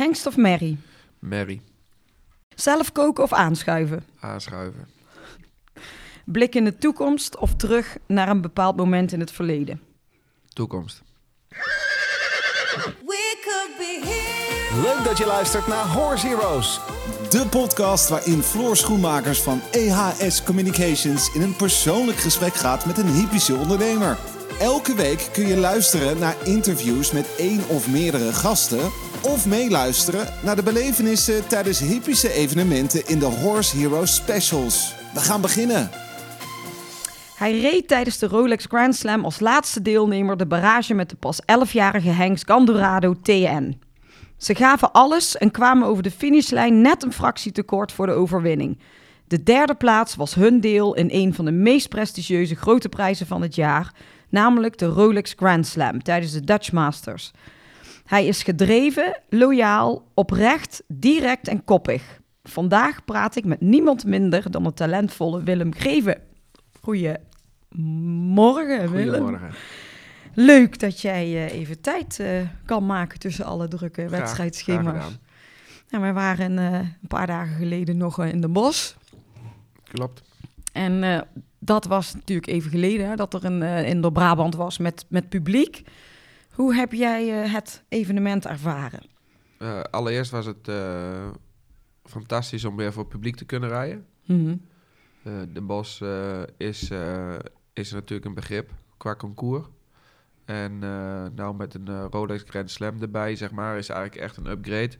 Hengst of merrie? Merrie. Zelf koken of aanschuiven? Aanschuiven. Blik in de toekomst of terug naar een bepaald moment in het verleden? Toekomst. Leuk dat je luistert naar Horse Heroes. De podcast waarin Floor Schoenmakers van EHS Communications in een persoonlijk gesprek gaat met een hypische ondernemer. Elke week kun je luisteren naar interviews met één of meerdere gasten. Of meeluisteren naar de belevenissen tijdens hypische evenementen in de Horse Heroes Specials. We gaan beginnen. Hij reed tijdens de Rolex Grand Slam als laatste deelnemer de barrage met de pas 11-jarige Hengst Gandorado TN. Ze gaven alles en kwamen over de finishlijn net een fractie tekort voor de overwinning. De derde plaats was hun deel in een van de meest prestigieuze grote prijzen van het jaar, namelijk de Rolex Grand Slam tijdens de Dutch Masters. Hij is gedreven, loyaal, oprecht, direct en koppig. Vandaag praat ik met niemand minder dan de talentvolle Willem Greven. Goedemorgen, Willem. Goedemorgen. Leuk dat jij eh, even tijd eh, kan maken tussen alle drukke Graag- graag wedstrijdschema's. wij waren eh, een paar dagen geleden nog in de bos. Klopt. En dat was natuurlijk even geleden hè, dat er een eh in de Brabant was met, met publiek. Hoe heb jij eh, het evenement ervaren? Eh, allereerst was het fantastisch om weer voor het publiek te kunnen rijden. Mhm. De Bos is, is natuurlijk een begrip qua concours. En nou met een Rolex Grand Slam erbij, zeg maar, is eigenlijk echt een upgrade.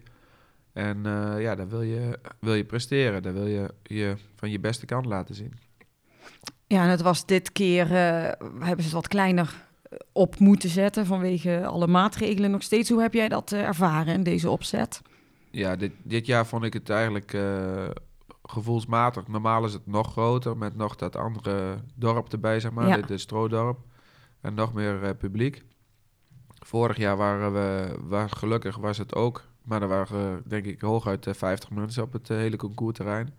En ja, daar wil je, wil je presteren. Daar wil je je van je beste kant laten zien. Ja, en het was dit keer, eh, hebben ze het wat kleiner eh, op moeten zetten vanwege alle maatregelen nog steeds. Hoe heb jij dat eh, ervaren in deze opzet? Ja, dit, dit jaar vond ik het eigenlijk gevoelsmatig. Normaal is het nog groter, met nog dat andere dorp erbij, zeg maar, Ja. dit de Stroodorp. En nog meer publiek. Vorig jaar waren we, was, gelukkig was het ook, maar er waren denk ik hooguit eh, 50 mensen op het hele concoursterrein.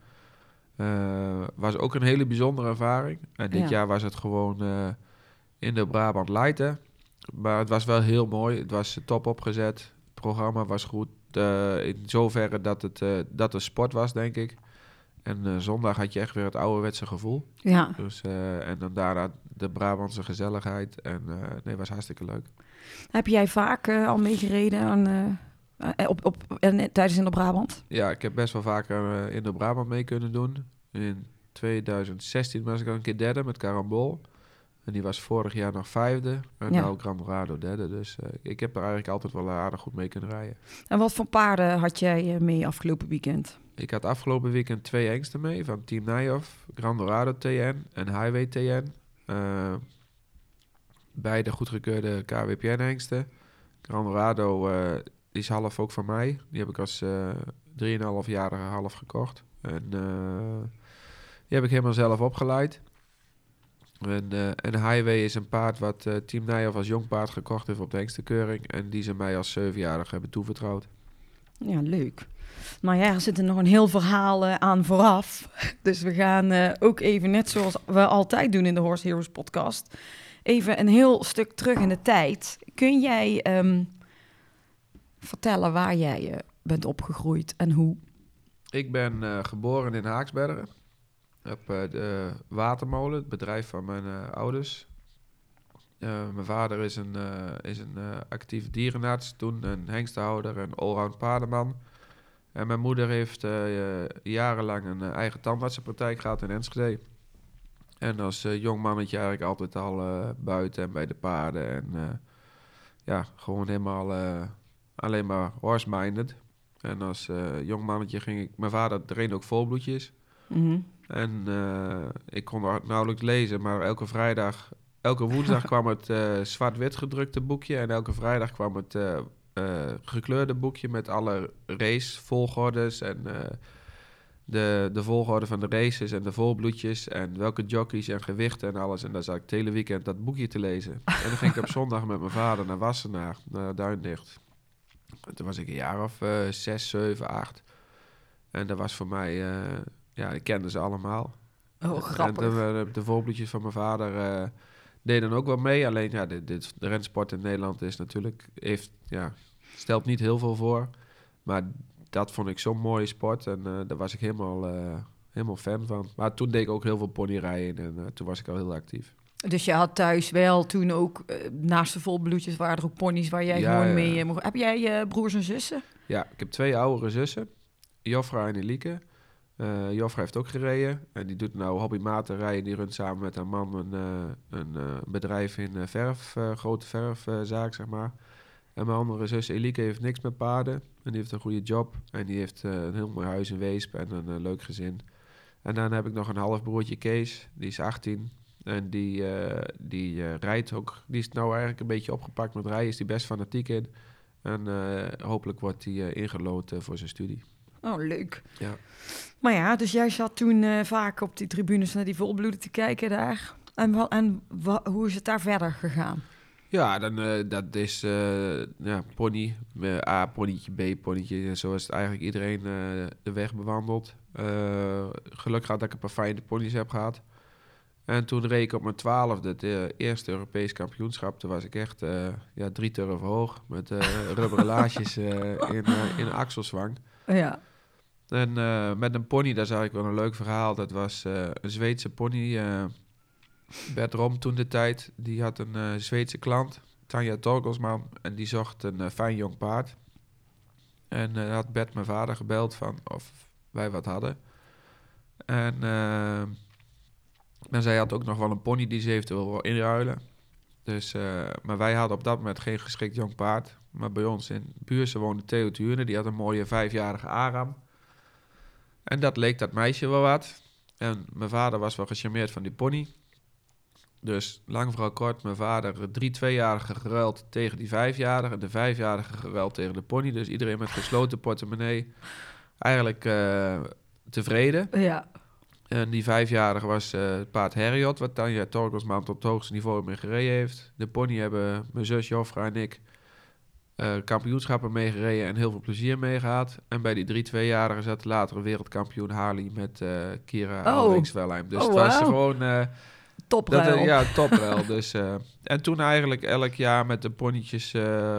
Eh was ook een hele bijzondere ervaring. En dit Ja. jaar was het gewoon eh, in de Brabant Light, hè. Maar het was wel heel mooi. Het was eh, top opgezet. Het programma was goed. eh, in zoverre dat het, eh, dat er sport was, denk ik. En eh, zondag had je echt weer het ouderwetse gevoel. Ja, Dus, eh, en dan daarna de Brabantse gezelligheid. En eh nee, was hartstikke leuk. heb jij vaak eh, al meegereden aan, eh, eh, op, op, en, tijdens in de Brabant? Ja, ik heb best wel vaker eh, in de Brabant mee kunnen doen. In 2016 was ik al een keer derde met Carambol. En die was vorig jaar nog vijfde. En Ja. nou Gran Dorado derde. Dus eh, ik heb er eigenlijk altijd wel aardig goed mee kunnen rijden. En wat voor paarden had jij eh, mee afgelopen weekend? Ik had afgelopen weekend twee engsten mee van Team Nijhoff. Gran Dorado TN en Highway TN. Eh, beide goedgekeurde KWPN-engsten. Gran Dorado eh, die is half ook van mij. Die heb ik als eh 3,5-jarige half gekocht. En eh, die heb ik helemaal zelf opgeleid. En, eh, en Highway is een paard wat eh, Team Nijhoff als jong paard gekocht heeft op de engstenkeuring. En die ze mij als 7-jarige hebben toevertrouwd. Ja, leuk. Nou ja, er zit er nog een heel verhaal aan vooraf. Dus we gaan ook even, net zoals we altijd doen in de Horse Heroes podcast, even een heel stuk terug in de tijd. Kun jij ehm, vertellen waar jij eh, bent opgegroeid en hoe? Ik ben eh, geboren in Haaksbergen. Op eh, de Watermolen, het bedrijf van mijn ouders. Mijn vader is een, is een actief dierenarts, toen een hengstenhouder en allround paardenman. En mijn moeder heeft jarenlang een eigen tandartsenpraktijk gehad in Enschede. En als eh, jong mannetje eigenlijk altijd al buiten en bij de paarden. En ja, gewoon helemaal alleen maar horse-minded. En als eh, jong mannetje ging ik... Mijn vader trainde ook volbloedjes. Mhm. En eh, ik kon nauwelijks lezen, maar elke vrijdag... Elke woensdag kwam het eh, zwart-wit gedrukte boekje... en elke vrijdag kwam het gekleurde boekje... met alle racevolgordes en de, de volgorde van de races... en de volbloedjes en welke jockeys en gewichten en alles. En daar zat ik het hele weekend dat boekje te lezen. En dan ging ik op zondag met mijn vader naar Wassenaar, naar Duindicht. En Toen was ik een jaar of eh, zes, zeven, acht. En dat was voor mij... eh, ja, ik kende ze allemaal. Oh, En grappig. de, de, de volbloedjes van mijn vader eh deden ook wel mee. Alleen ja, dit, dit, de rensport in Nederland is natuurlijk, heeft, ja, stelt niet heel veel voor. Maar dat vond ik zo'n mooie sport en eh, daar was ik helemaal, eh, helemaal fan van. Maar toen deed ik ook heel veel ponyrijden en eh, toen was ik al heel actief. Dus je had thuis wel toen ook, eh, naast de volbloedjes, waren er ook ponies waar jij Ja, gewoon ja. mee... eh, mocht- Heb jij eh, broers en zussen? Ja, ik heb twee oudere zussen, Jofra en Elieke. Eh Jofra heeft ook gereden en die doet nou hobbymaten rijden. Die runt samen met haar man een, een bedrijf in verf, grote verfzaak, zeg maar. En mijn andere zus Elieke heeft niks met paarden. En die heeft een goede job. En die heeft een heel mooi huis in Weesp en een leuk gezin. En dan heb ik nog een halfbroertje Kees, die is 18. En die, eh, die eh, rijdt ook, die is nou eigenlijk een beetje opgepakt met rijden, is die best fanatiek in. En eh, hopelijk wordt hij eh, ingelood eh, voor zijn studie. Oh, leuk. Ja. Maar ja, dus jij zat toen eh, vaak op die tribunes naar die volbloeden te kijken daar. En, en wa- hoe is het daar verder gegaan? Ja, dan, eh, dat is eh, ja, pony. eh, A, ponytje, B, ponytje. Zo is het eigenlijk iedereen eh, de weg bewandeld. Eh, gelukkig had dat ik een paar fijne ponies heb gehad. En toen reed ik op mijn twaalfde het eh, eerste Europees kampioenschap. Toen was ik echt eh, ja, drie turven hoog. Met eh rubberen in, in een axelzwang. Ja. En met een pony, daar zag ik wel een leuk verhaal. Dat was een Zweedse pony. Bert Rom toen de tijd. Die had een Zweedse klant, Tanja Torgelsman. En die zocht een fijn jong paard. En had Bert mijn vader gebeld van of wij wat hadden. En en zij had ook nog wel een pony die ze eventueel wil inruilen. Dus, eh, maar wij hadden op dat moment geen geschikt jong paard. Maar bij ons in Buurse woonde Theo Tuurne. Die had een mooie vijfjarige Aram. En dat leek dat meisje wel wat. En mijn vader was wel gecharmeerd van die pony. Dus lang vooral kort, mijn vader drie tweejarigen geruild tegen die vijfjarige. De vijfjarige geruild tegen de pony. Dus iedereen met gesloten portemonnee. Eigenlijk eh, tevreden. Ja. En die vijfjarige was het paard Harriot, wat Tanja Torgelsman tot het hoogste niveau mee gereden heeft. De pony hebben mijn zus Joffra en ik eh, kampioenschappen meegereden en heel veel plezier mee gehad. En bij die drie tweejarigen zat de latere wereldkampioen Harley met eh, Kira Oh. Dus Oh, het was gewoon... Topruil. dat, ja, topruil. dus, eh, en toen eigenlijk elk jaar met de ponytjes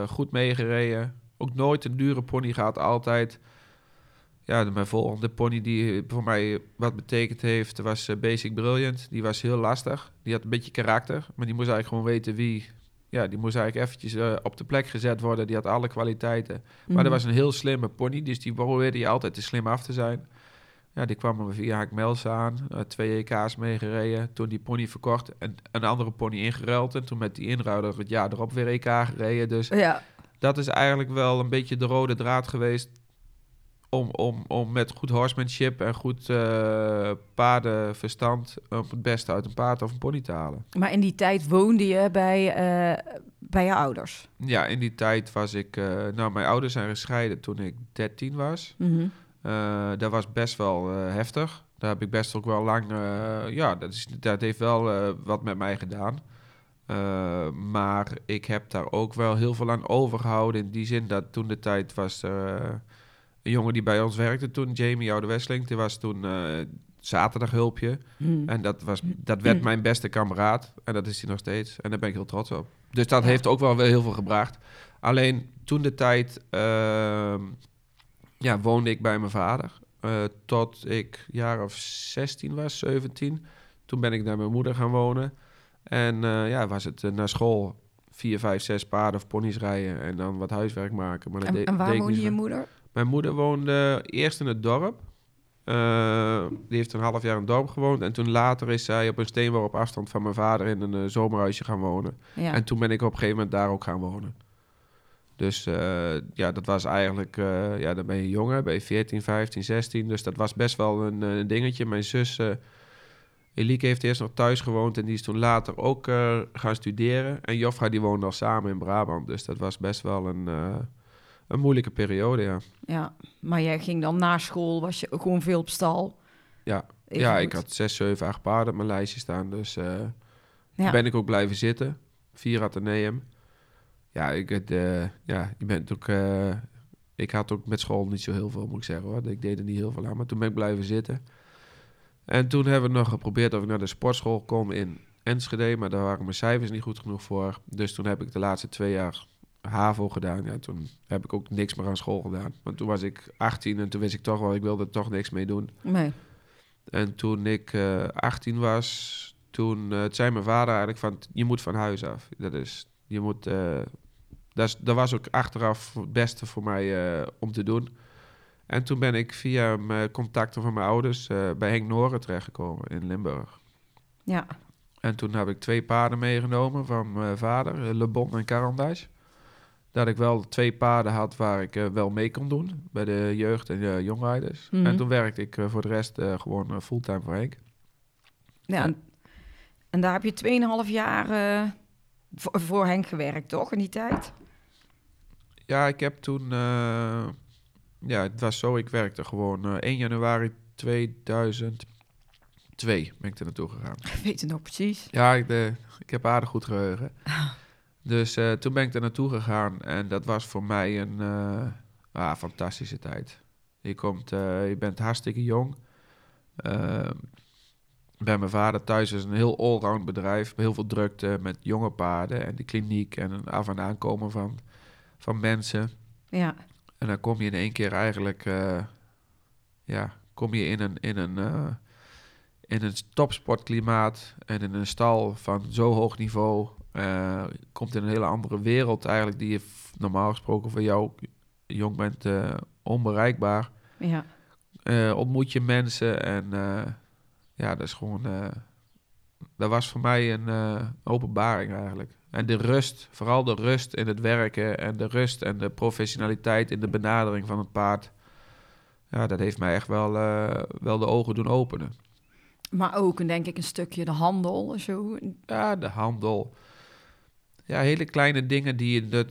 goed meegereden. Ook nooit een dure pony gehad, altijd. Ja, de, mijn volgende pony die voor mij wat betekend heeft, was eh, Basic Brilliant. Die was heel lastig. Die had een beetje karakter, maar die moest eigenlijk gewoon weten wie... Ja, die moest eigenlijk eventjes eh, op de plek gezet worden. Die had alle kwaliteiten. Maar Mhm. dat was een heel slimme pony, dus die probeerde je altijd te slim af te zijn. Ja, die kwam via Haak Mels aan. eh, twee EK's meegereden. Toen die pony verkocht en een andere pony ingeruild. En toen met die inruiler het jaar erop weer EK gereden. Dus Ja. dat is eigenlijk wel een beetje de rode draad geweest. Om, om, om met goed horsemanship en goed eh, paardenverstand... op het beste uit een paard of een pony te halen. Maar in die tijd woonde je bij, eh, bij je ouders. Ja, in die tijd was ik... eh, nou, mijn ouders zijn gescheiden toen ik 13 was. Eh, dat was best wel heftig. Daar heb ik best ook wel lang... ja, dat, is, dat heeft wel wat met mij gedaan. Maar ik heb daar ook wel heel veel aan overgehouden. In die zin dat toen de tijd was... er, een jongen die bij ons werkte toen, Jamie Oude Westling. Die was toen eh zaterdaghulpje. Mhm. En dat, was, dat werd mijn beste kameraad. En dat is hij nog steeds. En daar ben ik heel trots op. Dus dat Ja. heeft ook wel weer heel veel gebracht. Alleen toen de tijd ehm, ja, woonde ik bij mijn vader. eh, tot ik jaar of 16 was, 17. Toen ben ik naar mijn moeder gaan wonen. En eh, ja, was het naar school vier, vijf, zes paarden of ponies rijden. En dan wat huiswerk maken. Maar dat En, deed- en waar deed woonde je moeder? Mijn moeder woonde eerst in het dorp. Eh, die heeft een half jaar in het dorp gewoond. En toen later is zij op een steenworp afstand van mijn vader in een eh, zomerhuisje gaan wonen. Ja. En toen ben ik op een gegeven moment daar ook gaan wonen. Dus eh, ja, dat was eigenlijk... ja, dan ben je jonger, ben je 14, 15, 16. Dus dat was best wel een eh, dingetje. Mijn zus... Elieke heeft eerst nog thuis gewoond en die is toen later ook gaan studeren. En Joffra die woonde al samen in Brabant. Dus dat was best wel een, een moeilijke periode, ja. ja. Maar jij ging dan na school, was je gewoon veel op stal? Ja. Even ja, goed. ik had 6, 7, 8 paarden op mijn lijstje staan. Dus eh Ja. ben ik ook blijven zitten. Vier Atheneum. Ja, ik, het, eh, ja, je bent ook... eh, ik had ook met school niet zo heel veel, moet ik zeggen hoor. Ik deed er niet heel veel aan, maar toen ben ik blijven zitten. En toen hebben we nog geprobeerd of ik naar de sportschool kon in Enschede. Maar daar waren mijn cijfers niet goed genoeg voor. Dus toen heb ik de laatste twee jaar HAVO gedaan. Ja, toen heb ik ook niks meer aan school gedaan. Want toen was ik 18 en toen wist ik toch wel, ik wilde er toch niks mee doen. Nee. En toen ik uh, 18 was, toen uh, zei mijn vader eigenlijk van, je moet van huis af. Dat is, je moet, uh, dat, is, dat was ook achteraf het beste voor mij om te doen. En toen ben ik via mijn contacten van mijn ouders bij Henk Noren terechtgekomen in Limburg. Ja. En toen heb ik twee paarden meegenomen van mijn vader, Le Bon en Carandache. Dat ik wel twee paarden had waar ik uh, wel mee kon doen bij de jeugd en de jongrijders. Mm -hmm. En toen werkte ik uh, voor de rest uh, gewoon fulltime voor Henk. Ja, en, en daar heb je 2,5 jaar voor, voor, Henk gewerkt, toch, in die tijd? Ja, ik heb toen... ja, het was zo, ik werkte gewoon 1 januari 2002 ben ik er naartoe gegaan. Weet je nog precies? Ja, ik, de, ik heb aardig goed geheugen. Dus uh, toen ben ik er naartoe gegaan en dat was voor mij een uh, ah, fantastische tijd. Je, komt, uh, je bent hartstikke jong. bij mijn vader thuis is een heel allround bedrijf. Heel veel drukte met jonge paarden en de kliniek en een af- en aankomen van, van mensen. Ja. En dan kom je in één keer eigenlijk, ja, kom je in een, in een, in een topsportklimaat en in een stal van zo hoog niveau. Uh, komt in een hele andere wereld eigenlijk die je normaal gesproken voor jou jong bent uh, onbereikbaar. Ja. Uh, ontmoet je mensen en ja, dat is gewoon. dat was voor mij een openbaring eigenlijk. En de rust, vooral de rust in het werken en de rust en de professionaliteit in de benadering van het paard. Ja, dat heeft mij echt wel, wel de ogen doen openen. Maar ook, denk ik, een stukje de handel. Zo. Ja, de handel ja, hele kleine dingen die je... Dat,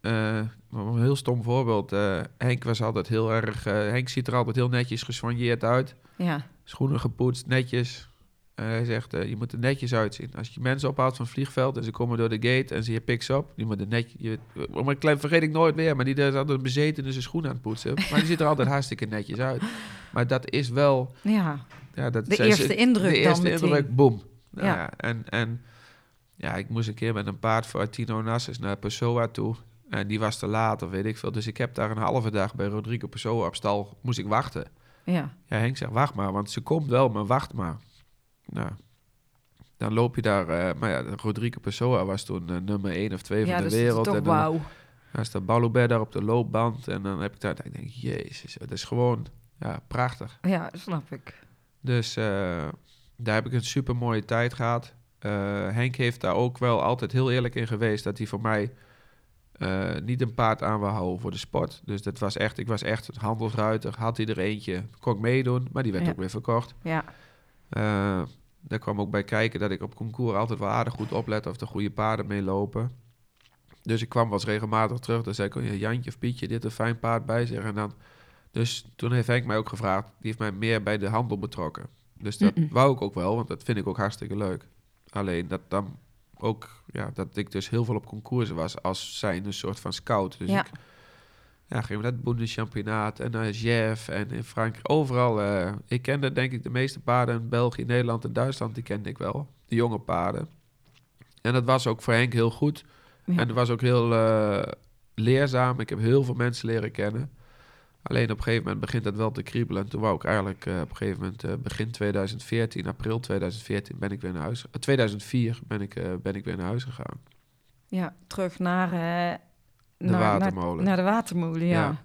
uh, een heel stom voorbeeld. Uh, Henk was altijd heel erg... Uh, Henk ziet er altijd heel netjes gesoigneerd uit. Ja. Schoenen gepoetst, netjes. hij zegt, je moet er netjes uitzien. Als je mensen ophaalt van het vliegveld en ze komen door de gate en ze je picks op, die moet er netjes... Je, om een klein vergeet ik nooit weer, maar die is altijd bezeten in zijn schoenen aan het poetsen. Maar die ziet er altijd hartstikke netjes uit. Maar dat is wel... Ja, ja dat, de eerste indruk De eerste dan indruk, boom. Ja. ja. En... en ja, ik moest een keer met een paard voor Tino Nassis naar Pessoa toe. En die was te laat, of weet ik veel. Dus ik heb daar een halve dag bij Rodrigo Pessoa op stal, moest ik wachten. Ja. Ja, Henk zegt, wacht maar, want ze komt wel, maar wacht maar. Nou, dan loop je daar... Uh, maar ja, Rodrigo Pessoa was toen uh, nummer 1 of 2 ja, van de dus wereld. Toch en wauw. Dan staat Balubert daar op de loopband. En dan heb ik daar... Ik denk, jezus, dat is gewoon... Ja, prachtig. Ja, snap ik. Dus uh, daar heb ik een super mooie tijd gehad. Uh, Henk heeft daar ook wel altijd heel eerlijk in geweest dat hij voor mij uh, niet een paard aan wil houden voor de sport. Dus dat was echt, ik was echt handelsruiter. Had hij er eentje, kon ik meedoen, maar die werd Ja. ook weer verkocht. Ja. Uh, daar kwam ook bij kijken dat ik op concours altijd wel aardig goed oplet of de goede paarden meelopen. Dus ik kwam wel eens regelmatig terug. Dan zei ik, oh, ja, Jantje of Pietje, dit een fijn paard bij zich. En dan, dus toen heeft Henk mij ook gevraagd, die heeft mij meer bij de handel betrokken. Dus dat wou ik ook wel, want dat vind ik ook hartstikke leuk. Alleen dat dan ook, ja, dat ik dus heel veel op concoursen was als zijn een soort van scout. Dus Ja. ik ja, ging naar het Bundeschampionaat en naar Jeff en in Frankrijk. Overal, eh, ik kende denk ik de meeste paarden in België, Nederland en Duitsland, die kende ik wel. De jonge paarden. En dat was ook voor Henk heel goed. Ja. En het was ook heel eh, leerzaam. Ik heb heel veel mensen leren kennen. Alleen op een gegeven moment begint dat wel te kriebelen. En toen wou ik eigenlijk eh, op een gegeven moment eh, begin 2014, april 2014, ben ik weer naar huis. eh, 2004 ben ik, eh, ben ik weer naar huis gegaan. ja, terug naar, eh, De watermolen. Naar, naar de watermolen, ja. Ja.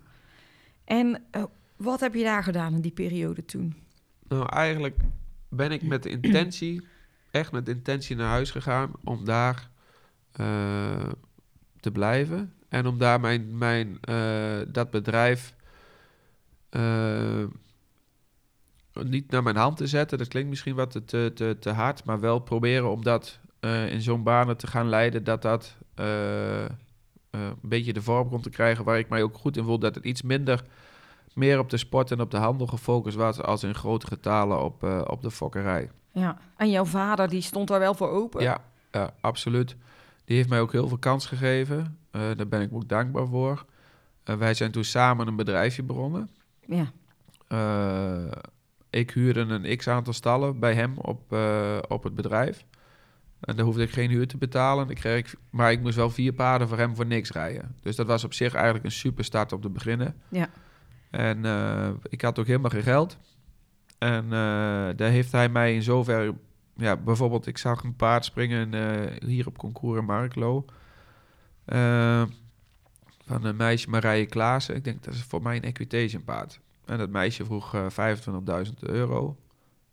En eh, wat heb je daar gedaan in die periode toen? Nou, eigenlijk ben ik met de intentie, echt met de intentie naar huis gegaan om daar eh, te blijven. En om daar mijn, mijn, eh, dat bedrijf eh, niet naar mijn hand te zetten. Dat klinkt misschien wat te, te, te hard, maar wel proberen om dat eh, in zo'n banen te gaan leiden dat dat eh, eh, een beetje de vorm komt te krijgen waar ik mij ook goed in voel. Dat het iets minder meer op de sport en op de handel gefocust was als in grote getalen op, eh, op de fokkerij. Ja. En jouw vader, die stond daar wel voor open? Ja, absoluut. Die heeft mij ook heel veel kans gegeven. Eh, daar ben ik ook dankbaar voor. Eh, wij zijn toen samen een bedrijfje begonnen. Ja. Eh, ik huurde een x-aantal stallen bij hem op, eh, op het bedrijf. En daar hoefde ik geen huur te betalen. Ik kreeg, maar ik moest wel vier paarden voor hem voor niks rijden. Dus dat was op zich eigenlijk een super start om te beginnen. Ja. En eh, ik had ook helemaal geen geld. En daar heeft hij mij in zoverre... Ja, bijvoorbeeld, ik zag een paard springen hier op concours in Marklo. Eh, van een meisje Marije Klaassen. Ik denk, dat is voor mij een equitation paard. En dat meisje vroeg eh 25.000 euro.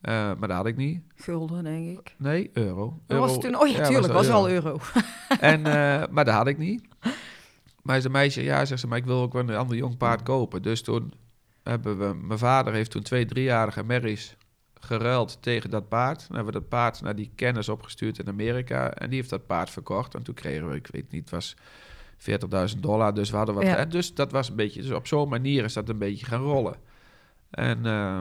Eh, maar dat had ik niet. Gulden, denk ik. Nee, euro. Dat was Euro- toen, oh ja, ja, tuurlijk, was al euro. En, eh, maar dat had ik niet. Maar zijn meisje, ja, zegt ze, maar ik wil ook wel een ander jong paard kopen. Dus toen hebben we, mijn vader heeft toen twee driejarige merries geruild tegen dat paard. Dan hebben we dat paard naar die kennis opgestuurd in Amerika. En die heeft dat paard verkocht. En toen kregen we, ik weet niet, het was 40.000 dollar. Dus we hadden wat. Ja. En dus dat was een beetje, dus op zo'n manier is dat een beetje gaan rollen. En eh,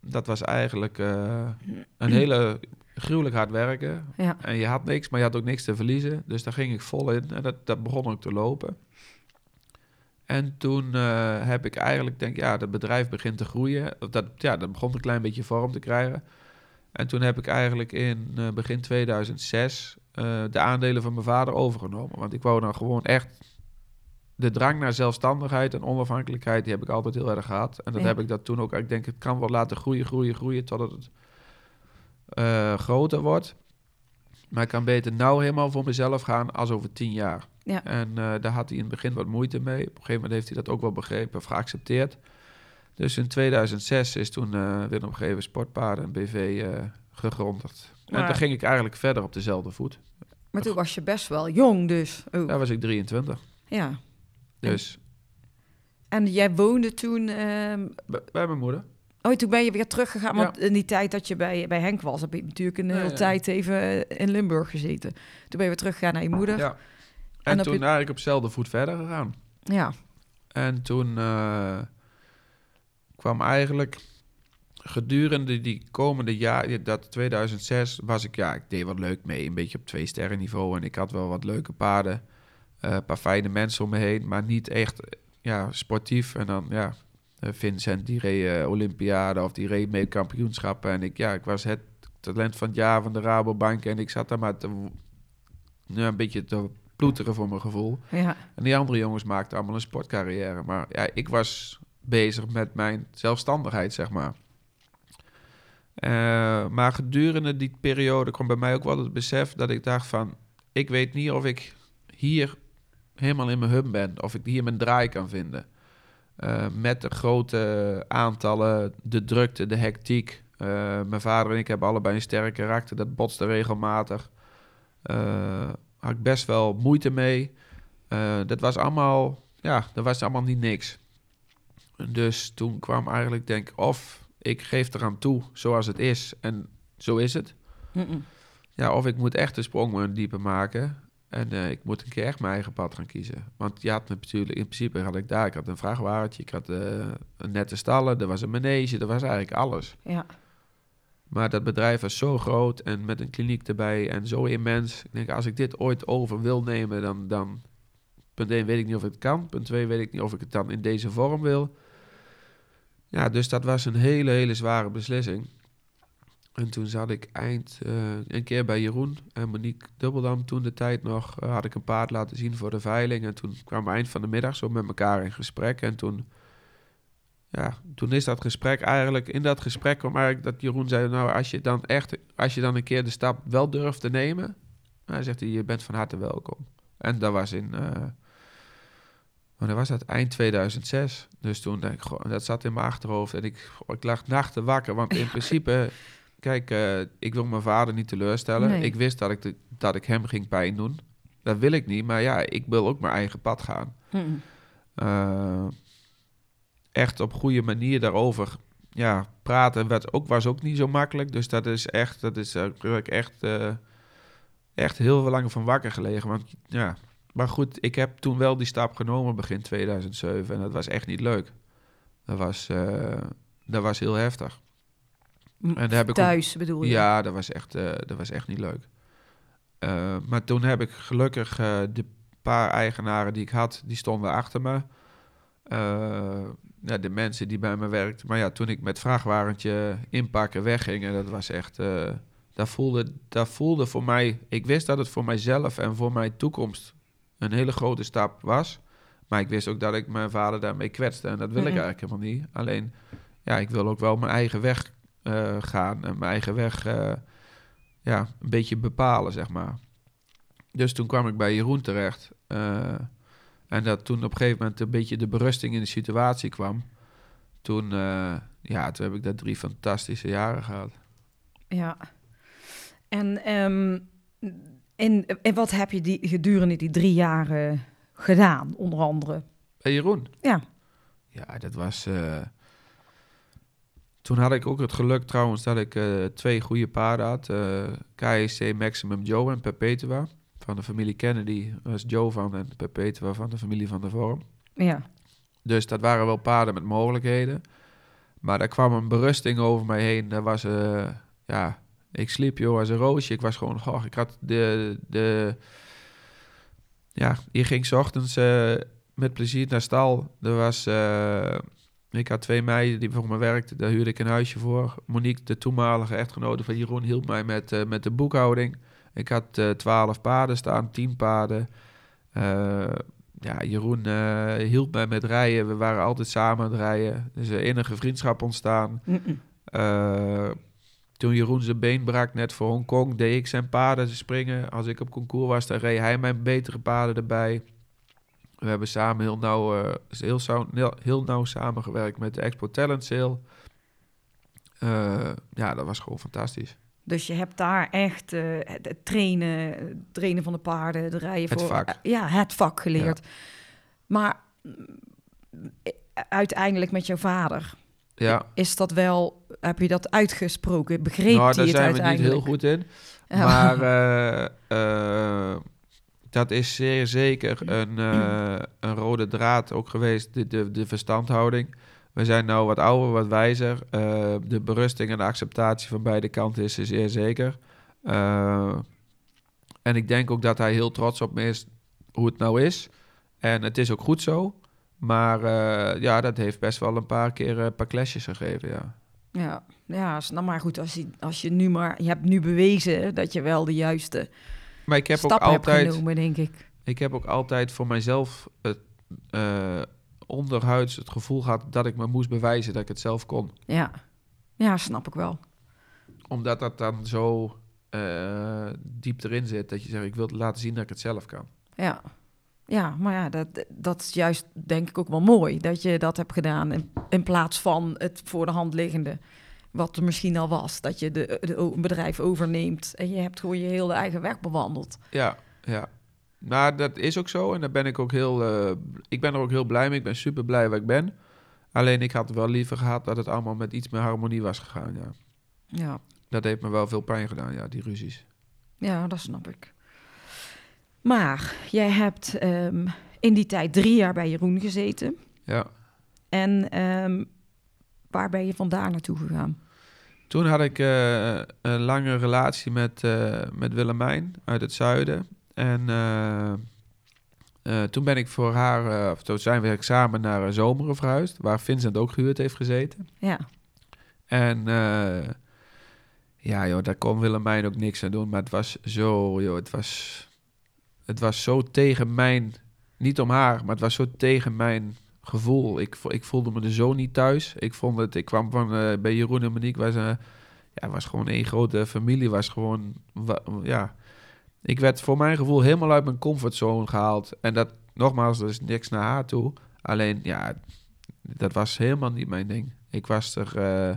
dat was eigenlijk eh, een hele gruwelijk hard werken. Ja. En je had niks, maar je had ook niks te verliezen. Dus daar ging ik vol in en dat, dat begon ook te lopen. En toen eh, heb ik eigenlijk, denk ja, dat bedrijf begint te groeien. Of Dat, ja, dat begon een klein beetje vorm te krijgen. En toen heb ik eigenlijk in begin 2006 eh, de aandelen van mijn vader overgenomen. Want ik wou dan gewoon echt de drang naar zelfstandigheid en onafhankelijkheid, die heb ik altijd heel erg gehad. En dat Ja. heb ik dat toen ook, ik denk, het kan wel laten groeien, groeien, groeien, totdat het eh, groter wordt. Maar ik kan beter nou helemaal voor mezelf gaan als over tien jaar. Ja. En eh, daar had hij in het begin wat moeite mee. Op een gegeven moment heeft hij dat ook wel begrepen of geaccepteerd. Dus in 2006 is toen eh Willem Geven Sportpaarden en BV eh gegronderd. En toen ging ik eigenlijk verder op dezelfde voet. Maar toen was je best wel jong dus. Daar was ik 23. Ja. Dus En jij woonde toen... ehm, bij, bij mijn moeder. Oh, toen ben je weer teruggegaan. Ja. Want in die tijd dat je bij, bij Henk was, heb je natuurlijk een Ja, hele ja. tijd even eh, in Limburg gezeten. Toen ben je weer teruggegaan naar je moeder. Ja. En toen je- eigenlijk op dezelfde voet verder gegaan. Ja. En toen eh, kwam eigenlijk gedurende die komende jaar, dat 2006, was ik, ja, ik deed wat leuk mee, een beetje op twee sterren niveau. En ik had wel wat leuke paarden, eh, een paar fijne mensen om me heen, maar niet echt ja, sportief. En dan, ja, eh, Vincent die reed eh, Olympiade of die reed mee kampioenschappen. En ik, ja, ik was het talent van het jaar van de Rabobank en ik zat daar maar te, ja, een beetje te ploeteren voor mijn gevoel. Ja. En die andere jongens maakten allemaal een sportcarrière. Maar ja, ik was bezig met mijn zelfstandigheid, zeg maar. Eh, maar gedurende die periode kwam bij mij ook wel het besef dat ik dacht van... ik weet niet of ik hier helemaal in mijn hub ben. Of ik hier mijn draai kan vinden. Eh, met de grote aantallen, de drukte, de hectiek. Eh, mijn vader en ik hebben allebei een sterk karakter. Dat botste regelmatig. Had ik best wel moeite mee. Dat was allemaal, ja, dat was allemaal niet niks. Dus toen kwam eigenlijk, denk ik, of ik geef eraan toe zoals het is en zo is het. Ja, of ik moet echt de sprong maar dieper maken en eh, ik moet een keer echt mijn eigen pad gaan kiezen. Want je had natuurlijk, in principe had ik daar, ik had een vrachtwagentje, ik had eh, een nette stallen, er was een manege, er was eigenlijk alles. Ja. Maar dat bedrijf was zo groot en met een kliniek erbij en zo immens. Ik denk, als ik dit ooit over wil nemen, dan, dan... Punt 1 weet ik niet of ik het kan. Punt 2 weet ik niet of ik het dan in deze vorm wil. Ja, dus dat was een hele, hele zware beslissing. En toen zat ik eind eh, een keer bij Jeroen en Monique Dubbeldam toen de tijd nog. eh, had ik een paard laten zien voor de veiling. En toen kwamen we eind van de middag zo met elkaar in gesprek. En toen ja, toen is dat gesprek eigenlijk, in dat gesprek kwam eigenlijk dat Jeroen zei, nou, als je dan echt, als je dan een keer de stap wel durft te nemen, hij zegt hij, je bent van harte welkom. En dat was in, eh wanneer was dat? Eind 2006. Dus toen denk ik, goh, dat zat in mijn achterhoofd en ik, ik lag nachten wakker, want in principe, kijk, eh, ik wil mijn vader niet teleurstellen. Nee. Ik wist dat ik, de, dat ik hem ging pijn doen. Dat wil ik niet, maar ja, ik wil ook mijn eigen pad gaan. Mm-mm. Eh, echt op goede manier daarover ja, praten werd ook, was ook niet zo makkelijk. Dus dat is echt, dat is, daar heb ik echt, eh, echt heel veel lang van wakker gelegen. Want ja, maar goed, ik heb toen wel die stap genomen begin 2007 en dat was echt niet leuk. Dat was, eh, dat was heel heftig. En daar heb ik Thuis bedoel je? ja, dat was echt, eh, dat was echt niet leuk. Eh, maar toen heb ik gelukkig de paar eigenaren die ik had, die stonden achter me. Ja, de mensen die bij me werkten. Maar ja, toen ik met vrachtwagentje inpakken wegging, en dat was echt, dat voelde, dat voelde voor mij... Ik wist dat het voor mijzelf en voor mijn toekomst een hele grote stap was. Maar ik wist ook dat ik mijn vader daarmee kwetste. En dat wil ik Mhm. eigenlijk helemaal niet. Alleen, ja, ik wil ook wel mijn eigen weg eh, gaan. En mijn eigen weg eh, ja, een beetje bepalen, zeg maar. Dus toen kwam ik bij Jeroen terecht. eh, en dat toen op een gegeven moment een beetje de berusting in de situatie kwam. Toen, ja, toen heb ik daar drie fantastische jaren gehad. Ja. En, ehm, en, en wat heb je die, gedurende die drie jaren gedaan, onder andere? Bij Jeroen? Ja. Ja, dat was... eh, Toen had ik ook het geluk trouwens dat ik eh, twee goede paarden had. KEC Maximum Joe en Perpetua. Van de familie Kennedy was Joe van en Perpetua van de familie van de Vorm. Ja. Dus dat waren wel paarden met mogelijkheden. Maar daar kwam een berusting over mij heen. Dat was, ja, ik sliep joh als een roosje. Ik was gewoon, oh, ik had de, de, ja, je ging 's ochtends eh, met plezier naar stal. Er was, eh, ik had twee meiden die voor me werkten. Daar huurde ik een huisje voor. Monique, de toenmalige echtgenote van Jeroen, hielp mij met, eh, met de boekhouding. Ik had twaalf paarden staan, tien paarden. Ja, Jeroen hielp mij met rijden. We waren altijd samen aan het rijden. Dus een innige vriendschap ontstaan. Eh, toen Jeroen zijn been brak net voor Hongkong, deed ik zijn paarden springen. Als ik op concours was, dan reed hij mijn betere paarden erbij. We hebben samen heel nauw, eh, heel, sau- heel, heel nauw samengewerkt met de Expo Talent Sale. Eh, ja, dat was gewoon fantastisch. Dus je hebt daar echt eh, het, het trainen, het trainen van de paarden, het rijden Het voor... vak. eh, ja, het vak geleerd. Maar mm, eh, uiteindelijk met jouw vader, Ja, is dat wel... Heb je dat uitgesproken? Begreep nou, daar het zijn we niet uiteindelijk? heel goed in. Ja. Maar eh, eh, dat is zeer zeker een, eh, een rode draad ook geweest, de, de, de verstandhouding. We zijn nou wat ouder, wat wijzer. De berusting en de acceptatie van beide kanten is er zeer zeker. En ik denk ook dat hij heel trots op me is hoe het nou is. En het is ook goed zo. Maar eh, ja, dat heeft best wel een paar keer eh, een paar clashes gegeven, ja. Ja, ja, nou maar goed. Als je, als je nu maar... Je hebt nu bewezen dat je wel de juiste Maar ik heb ook stappen altijd... hebt genomen, denk ik. Ik heb ook altijd voor mijzelf het, eh, onderhuids het gevoel gehad dat ik me moest bewijzen dat ik het zelf kon. Ja, ja snap ik wel. Omdat dat dan zo eh, diep erin zit dat je zegt, ik wil laten zien dat ik het zelf kan. Ja, ja maar ja, dat, dat is juist denk ik ook wel mooi dat je dat hebt gedaan in, in plaats van het voor de hand liggende. Wat er misschien al was, dat je de, de, een bedrijf overneemt en je hebt gewoon je hele eigen weg bewandeld. Ja, ja. Maar dat is ook zo en daar ben ik ook heel, eh, ik ben er ook heel blij mee. Ik ben super blij waar ik ben. Alleen ik had wel liever gehad dat het allemaal met iets meer harmonie was gegaan, ja. Ja, Dat heeft me wel veel pijn gedaan, ja, die ruzies. ja dat snap ik. Maar jij hebt ehm, in die tijd drie jaar bij Jeroen gezeten. Ja. En ehm, waar ben je vandaar naartoe gegaan? Toen had ik eh, een lange relatie met, eh, met Willemijn uit het zuiden. En eh, toen ben ik voor haar, of toen zijn we samen naar Zomeren verhuisd, waar Vincent ook gehuurd heeft gezeten. Ja, En ja, joh, daar kon Willemijn ook niks aan doen. Maar het was zo, joh, het was, het was zo tegen mijn, niet om haar, maar het was zo tegen mijn gevoel. Ik, ik voelde me er zo niet thuis. Ik vond het, ik kwam van eh, bij Jeroen en Monique, was, eh, ja, was gewoon één grote familie, was gewoon, ja. Ik werd voor mijn gevoel helemaal uit mijn comfortzone gehaald. En dat, nogmaals, er is niks naar haar toe. Alleen, ja, dat was helemaal niet mijn ding. Ik was er... eh,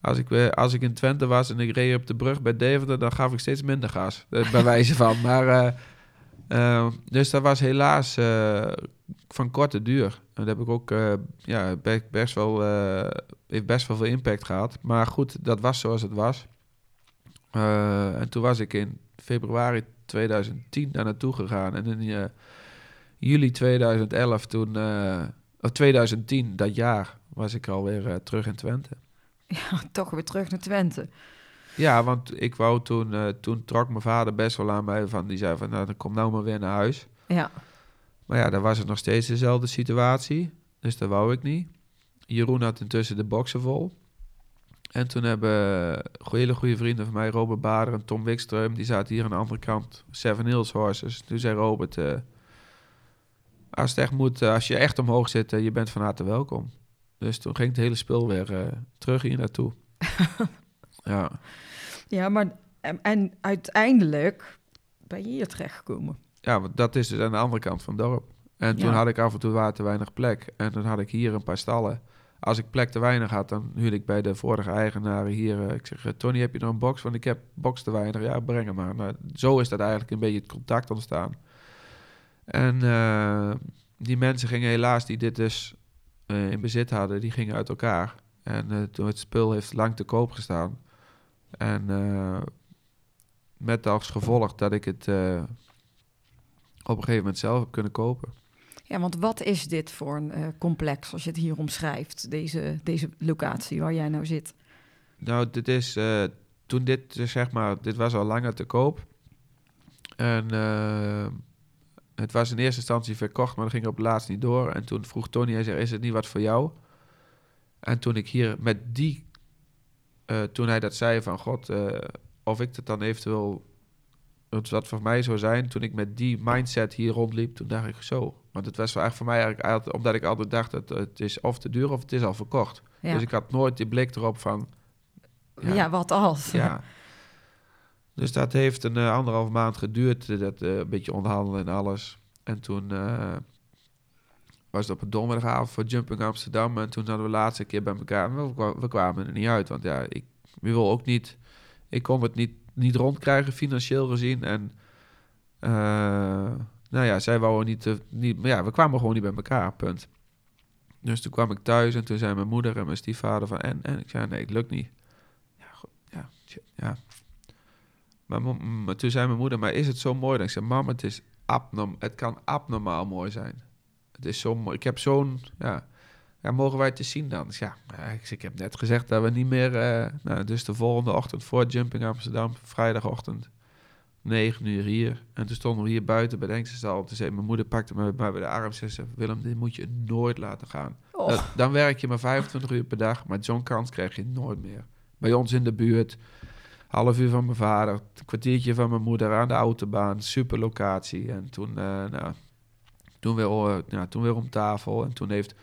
als, ik, als ik in Twente was en ik reed op de brug bij Deventer... dan gaf ik steeds minder gas, bij wijze van. Maar, eh, dus dat was helaas eh, van korte duur. Dat heb ik ook... eh, ja, be- best wel, eh, heeft best wel veel impact gehad. Maar goed, dat was zoals het was. En toen was ik in februari 2010 daar naartoe gegaan. En in juli 2011, toen, of 2010, dat jaar, was ik alweer terug in Twente. ja toch weer terug naar Twente. Ja, want ik wou toen, eh, toen trok mijn vader best wel aan mij van, die zei van, nou, dan kom nou maar weer naar huis. Ja, Maar ja, dan was het nog steeds dezelfde situatie, dus dat wou ik niet. Jeroen had intussen de boksen vol. En toen hebben hele goede vrienden van mij, Robert Bader en Tom Wikström, die zaten hier aan de andere kant, Seven Hills Horses. Toen zei Robert, uh, als het echt moet, als je echt omhoog zit, je bent van harte welkom. Dus toen ging het hele spul weer terug hier naartoe. ja. Ja, maar en, en, uiteindelijk ben je hier terechtgekomen. Ja, want dat is dus aan de andere kant van het dorp. En toen had ik af en toe waar te weinig plek. En dan had ik hier een paar stallen. Als ik plek te weinig had, dan huurde ik bij de vorige eigenaren hier. Uh, ik zeg, eh, Tony, heb je nog een box? Want ik heb box te weinig. Ja, breng hem maar. Nou, zo is dat eigenlijk een beetje het contact ontstaan. En uh, die mensen gingen helaas, die dit dus in bezit hadden, die gingen uit elkaar. En toen het spul heeft lang te koop gestaan. En met als gevolg dat ik het op een gegeven moment zelf heb kunnen kopen. Ja, want wat is dit voor een uh, complex als je het hier omschrijft, deze, deze locatie waar jij nou zit? Nou, dit is toen dit, zeg maar, dit was al langer te koop. En het was in eerste instantie verkocht, maar dat ging op het laatst niet door. En toen vroeg Tony, hij zei, is het niet wat voor jou? En toen ik hier met die, toen hij dat zei van, god, of ik het dan eventueel het wat voor mij zou zijn, toen ik met die mindset hier rondliep, toen dacht ik zo. Want het was echt voor mij eigenlijk altijd, omdat ik altijd dacht dat het is of te duur of het is al verkocht. Dus ik had nooit die blik erop van. Ja, wat als? Ja. Dus dat heeft een uh, anderhalf maand geduurd, eh, dat een beetje onderhandelen en alles. En toen was op een donderdagavond voor Jumping Amsterdam. En toen hadden we de laatste keer bij elkaar. We, we kwamen er niet uit, want ja, ik wil ook niet. Ik kon het niet niet rondkrijgen financieel gezien. En uh, nou ja, zij wouden niet, uh, niet... Maar ja, we kwamen gewoon niet bij elkaar, punt. Dus toen kwam ik thuis en toen zei mijn moeder en mijn stiefvader van... En, en ik zei, nee, het lukt niet. Ja, goed, ja, ja. Maar, maar, toen zei mijn moeder, maar is het zo mooi? Dan ik zei, mam, het is abnorm, het kan abnormaal mooi zijn. Het is zo mooi. Ik heb zo'n, ja, ja, mogen wij het te zien dan? Dus ja, ik, heb net gezegd dat we niet meer... Uh, nou, dus de volgende ochtend voor Jumping Amsterdam, vrijdagochtend, 9 uur hier. En toen stonden we hier buiten bij de Engstenstal. Toen zei mijn moeder, pakte me bij de arm en zei... Willem, dit moet je nooit laten gaan. dan werk je maar 25 uur per dag, maar zo'n kans krijg je nooit meer. Bij ons in de buurt, half uur van mijn vader, een kwartiertje van mijn moeder aan de autobaan. Super locatie. En toen, uh, nou, toen, weer, uh, nou, toen weer om tafel. En toen heeft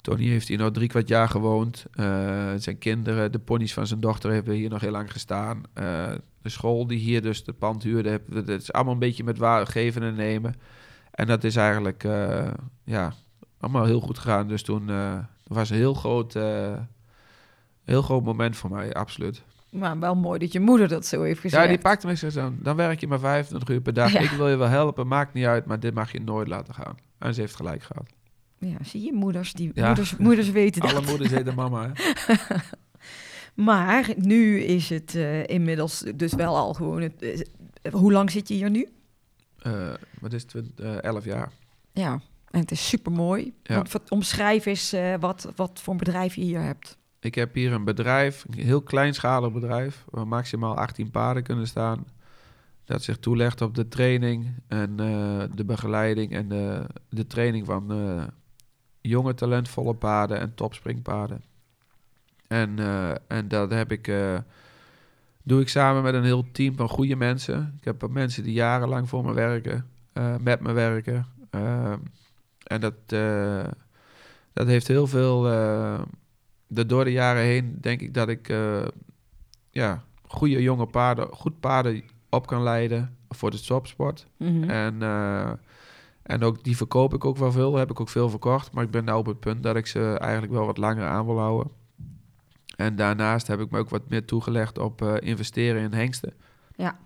Tony heeft hier nog drie kwart jaar gewoond. Uh, zijn kinderen, de ponies van zijn dochter hebben hier nog heel lang gestaan. Uh, de school die hier dus de pand huurde, dat is allemaal een beetje met waar geven en nemen. En dat is eigenlijk ja, allemaal heel goed gegaan. Dus toen was een heel groot, heel groot moment voor mij, absoluut. Maar wel mooi dat je moeder dat zo heeft gezegd. Ja, die pakte me zo. Dan werk je maar 25 uur per dag. Ik wil je wel helpen, maakt niet uit, maar dit mag je nooit laten gaan. En ze heeft gelijk gehad. Ja, zie je, moeders, die, moeders, moeders weten Alle dat. moeders heten mama, hè? maar nu is het uh, inmiddels dus wel al gewoon... Het, uh, hoe lang zit je hier nu? Uh, wat is het? elf jaar. Ja, en het is super mooi. Ja. Omschrijf eens wat, wat voor een bedrijf je hier hebt. Ik heb hier een bedrijf, een heel kleinschalig bedrijf... waar maximaal 18 paarden kunnen staan dat zich toelegt op de training en de begeleiding en de, de training van jonge talentvolle paarden en topspringpaarden. En, uh, en dat heb ik, doe ik samen met een heel team van goede mensen. Ik heb mensen die jarenlang voor me werken, met me werken. en dat, dat heeft heel veel, de, door de jaren heen denk ik dat ik ja, goede jonge paarden, goed paarden op kan leiden voor de topsport. Mm -hmm. En en ook die verkoop ik ook wel veel, heb ik ook veel verkocht. Maar ik ben nu op het punt dat ik ze eigenlijk wel wat langer aan wil houden. En daarnaast heb ik me ook wat meer toegelegd op uh, investeren in hengsten. Ja.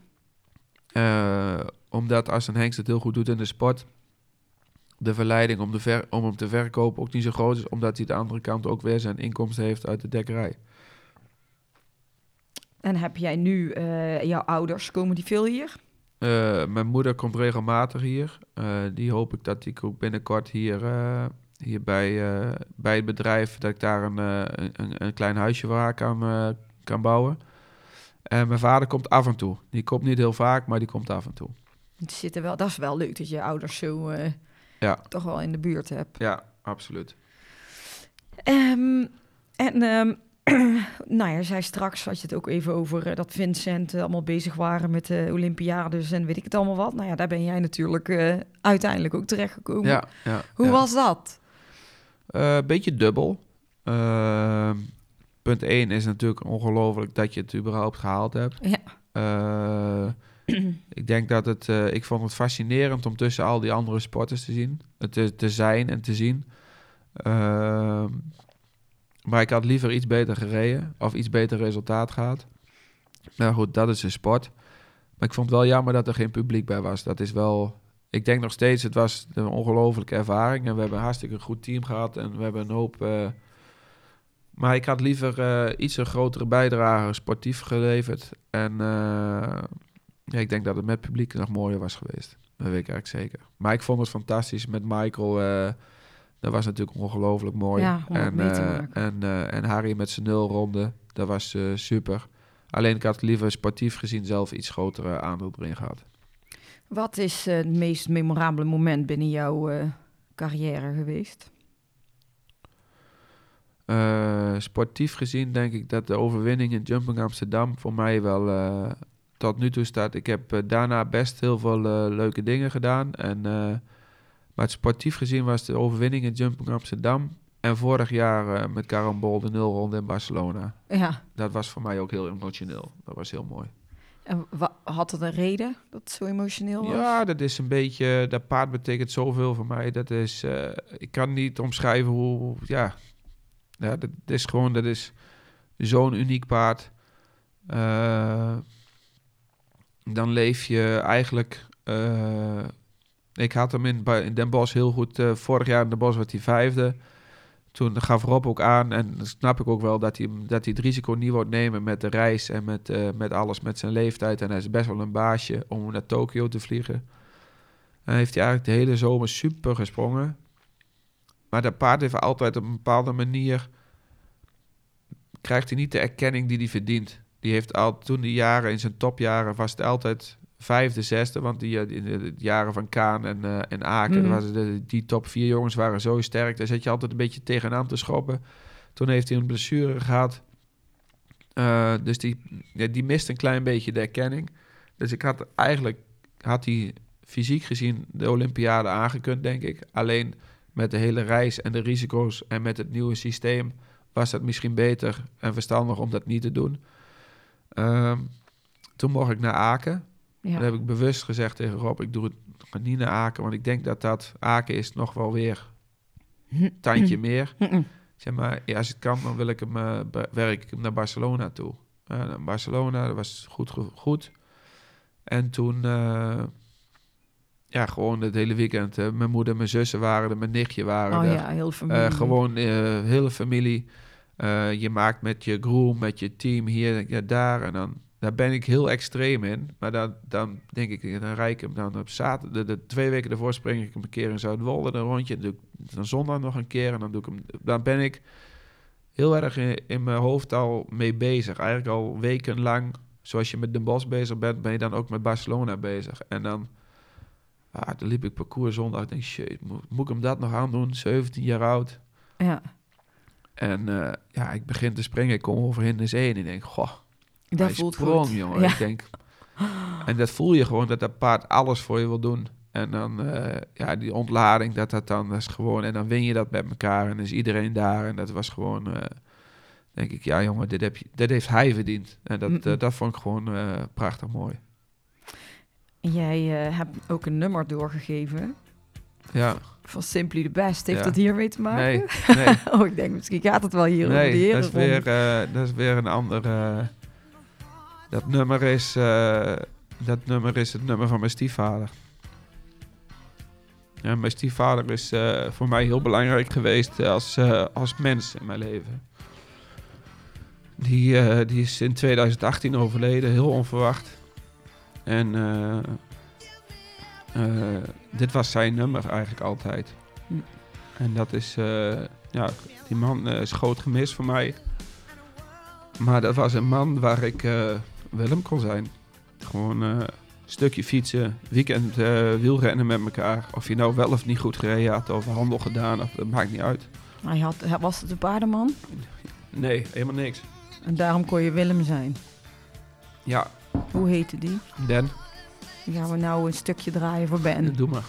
Omdat als een hengst het heel goed doet in de sport, de verleiding om, de ver, om hem te verkopen ook niet zo groot is, omdat hij de andere kant ook weer zijn inkomsten heeft uit de dekkerij. En heb jij nu uh, jouw ouders, komen die veel hier? Uh, mijn moeder komt regelmatig hier. Uh, die hoop ik dat ik ook binnenkort hier, hier bij, bij het bedrijf, dat ik daar een, een, een, klein huisje voor haar kan, kan bouwen. En mijn vader komt af en toe. Die komt niet heel vaak, maar die komt af en toe. Het zit er wel, dat is wel leuk dat je ouders zo ja. toch wel in de buurt hebt. Ja, absoluut. Um, en um, nou ja, zij straks had je het ook even over eh, dat Vincent eh, allemaal bezig waren met de Olympiades en weet ik het allemaal wat. Nou ja, daar ben jij natuurlijk eh, uiteindelijk ook terechtgekomen. Ja, ja, Hoe ja. was dat? Een beetje dubbel. Ehm, punt 1 is natuurlijk ongelooflijk dat je het überhaupt gehaald hebt. Ja. Ik denk dat het... eh, ik vond het fascinerend om tussen al die andere sporters te zien. eh, Te, te zijn en te zien. Ehm, maar ik had liever iets beter gereden. Of iets beter resultaat gehad. Nou goed, dat is een sport. Maar ik vond wel jammer dat er geen publiek bij was. Dat is wel... Ik denk nog steeds, het was een ongelofelijke ervaring. En we hebben een hartstikke goed team gehad. En we hebben een hoop... eh, maar ik had liever iets een grotere bijdrage sportief geleverd. En ja, ik denk dat het met publiek nog mooier was geweest. Dat weet ik eigenlijk zeker. Maar ik vond het fantastisch met Michael. eh, dat was natuurlijk ongelooflijk mooi. Ja, en, maken. en, eh, en Harry met zijn nulronde. Dat was super. Alleen ik had liever sportief gezien zelf iets grotere aandeel erin gehad. Wat is het meest memorabele moment binnen jouw carrière geweest? Sportief gezien denk ik dat de overwinning in Jumping Amsterdam voor mij wel tot nu toe staat. Ik heb eh, daarna best heel veel eh, leuke dingen gedaan. En, eh, maar het sportief gezien was de overwinning in Jumping Amsterdam. En vorig jaar eh, met Carambol de nulronde in Barcelona. Ja, Dat was voor mij ook heel emotioneel. Dat was heel mooi. en had het een reden dat het zo emotioneel was? Ja, dat is een beetje. Dat paard betekent zoveel voor mij. Dat is. ik kan niet omschrijven hoe. Ja, ja dat is gewoon. Dat is zo'n uniek paard. Eh, dan leef je eigenlijk. eh, ik had hem in, in Den Bosch heel goed. eh, vorig jaar in Den Bosch werd hij vijfde. Toen gaf Rob ook aan, en snap ik ook wel dat hij, dat hij het risico niet wordt nemen met de reis en met, eh, met alles, met zijn leeftijd. En hij is best wel een baasje om naar Tokio te vliegen. En heeft hij eigenlijk de hele zomer super gesprongen. Maar dat paard heeft altijd op een bepaalde manier... krijgt hij niet de erkenning die hij verdient. Die heeft al toen die jaren, in zijn topjaren, was het altijd vijfde, zesde. Want die, eh, in de jaren van Kaan en, eh, en Aken, Mhm. was de, die top vier jongens waren zo sterk. Daar zat je altijd een beetje tegenaan te schoppen. Toen heeft hij een blessure gehad. Eh, dus die, ja, die mist een klein beetje de erkenning. Dus ik had eigenlijk, had hij fysiek gezien de Olympiade aangekund, denk ik. Alleen met de hele reis en de risico's en met het nieuwe systeem was het misschien beter en verstandig om dat niet te doen. Ehm, toen mocht ik naar Aken. Ja. Heb ik bewust gezegd tegen Rob, ik doe het ga niet naar Aken, want ik denk dat dat Aken is nog wel weer een tandje meer. Zeg maar, ja, als het kan, dan wil ik hem, be- werk ik hem naar Barcelona toe. Eh, naar Barcelona, dat was goed, goed. En toen, eh, ja, gewoon het hele weekend. mijn moeder, mijn zussen waren er, mijn nichtje waren Oh er. ja, heel gewoon hele familie. Eh, je maakt met je groom, met je team hier, ja, daar. En dan daar ben ik heel extreem in. Maar dan, dan denk ik, dan rijk ik hem dan op zaterdag. De, twee weken ervoor spring ik hem een keer in Zuidwolde een rondje. Dan zondag nog een keer. En dan, doe ik hem, dan ben ik heel erg in, mijn hoofd al mee bezig. Eigenlijk al wekenlang. Zoals je met Den Bosch bezig bent, ben je dan ook met Barcelona bezig. En dan, ah, liep ik parcours zondag. Ik denk, shit, moet, moet ik hem dat nog aandoen? 17 jaar oud. Ja, En eh, ja, ik begin te springen. Ik kom over in de zee en ik denk, goh, dat voelt sprong, goed. jongen. Ja. Ik denk, en dat voel je gewoon, dat dat paard alles voor je wil doen. En dan, eh, ja, die ontlading, dat dat dan is gewoon... En dan win je dat met elkaar en dan is iedereen daar. En dat was gewoon, eh, denk ik, ja jongen, dit, heb je, dit heeft hij verdiend. En dat, dat vond ik gewoon prachtig mooi. En jij hebt ook een nummer doorgegeven Ja, van Simply the Best. Heeft Ja. dat hiermee te maken? nee, nee. oh, ik denk misschien gaat het wel hier over de Nee, heren. dat is, weer, eh, dat is weer een ander. eh, dat, nummer is, eh, dat nummer is het nummer van mijn stiefvader. Ja, mijn stiefvader is voor mij heel belangrijk geweest als, als mens in mijn leven. Die, die is in 2018 overleden, heel onverwacht. En dit was zijn nummer eigenlijk altijd. Hm. En dat is, eh, ja, die man eh, is groot gemist voor mij. Maar dat was een man waar ik eh, Willem kon zijn. Gewoon eh, een stukje fietsen, weekend eh, wielrennen met elkaar. Of je nou wel of niet goed gereden had, of handel gedaan, of, dat maakt niet uit. Hij had, was het een paardenman? Nee, helemaal niks. En daarom kon je Willem zijn. Ja, Hoe heette die? Dan, Dan gaan we nou een stukje draaien voor Ben. doe maar.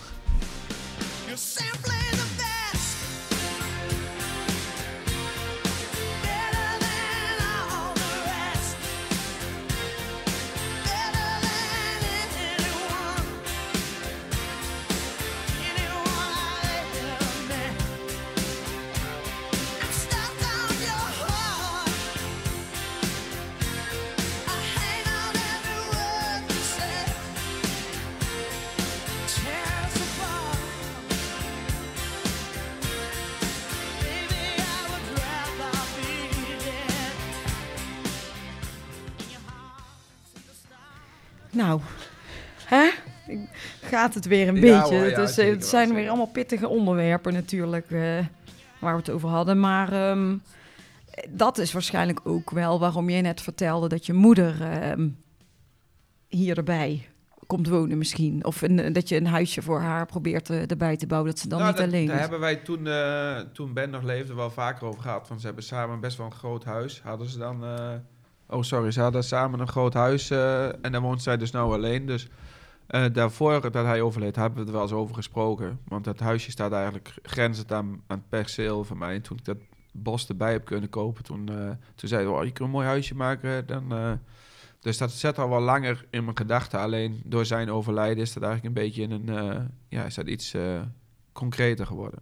Gaat het weer een Ja, beetje. hoor, het, ja, is, zeker het zijn weer allemaal pittige onderwerpen natuurlijk eh, waar we het over hadden. Maar ehm, dat is waarschijnlijk ook wel waarom jij net vertelde dat je moeder ehm, hier erbij komt wonen misschien. Of een, dat je een huisje voor haar probeert eh, erbij te bouwen, dat ze dan Nou, niet dat- alleen Daar is. hebben wij toen, eh, toen Ben nog leefde wel vaker over gehad. Want ze hebben samen best wel een groot huis. Hadden ze dan... eh, oh, sorry. Ze hadden samen een groot huis. eh, en dan woont zij dus nou alleen. Dus eh, daarvoor dat hij overleed, hebben we het wel eens over gesproken. Want dat huisje staat eigenlijk grenzend aan, aan het perceel van mij. En toen ik dat bos erbij heb kunnen kopen, toen, eh, toen zei hij... Oh, je kunt een mooi huisje maken, dan... eh, dus dat zet al wel langer in mijn gedachten. Alleen door zijn overlijden is dat eigenlijk een beetje in een... ja, is dat iets concreter geworden.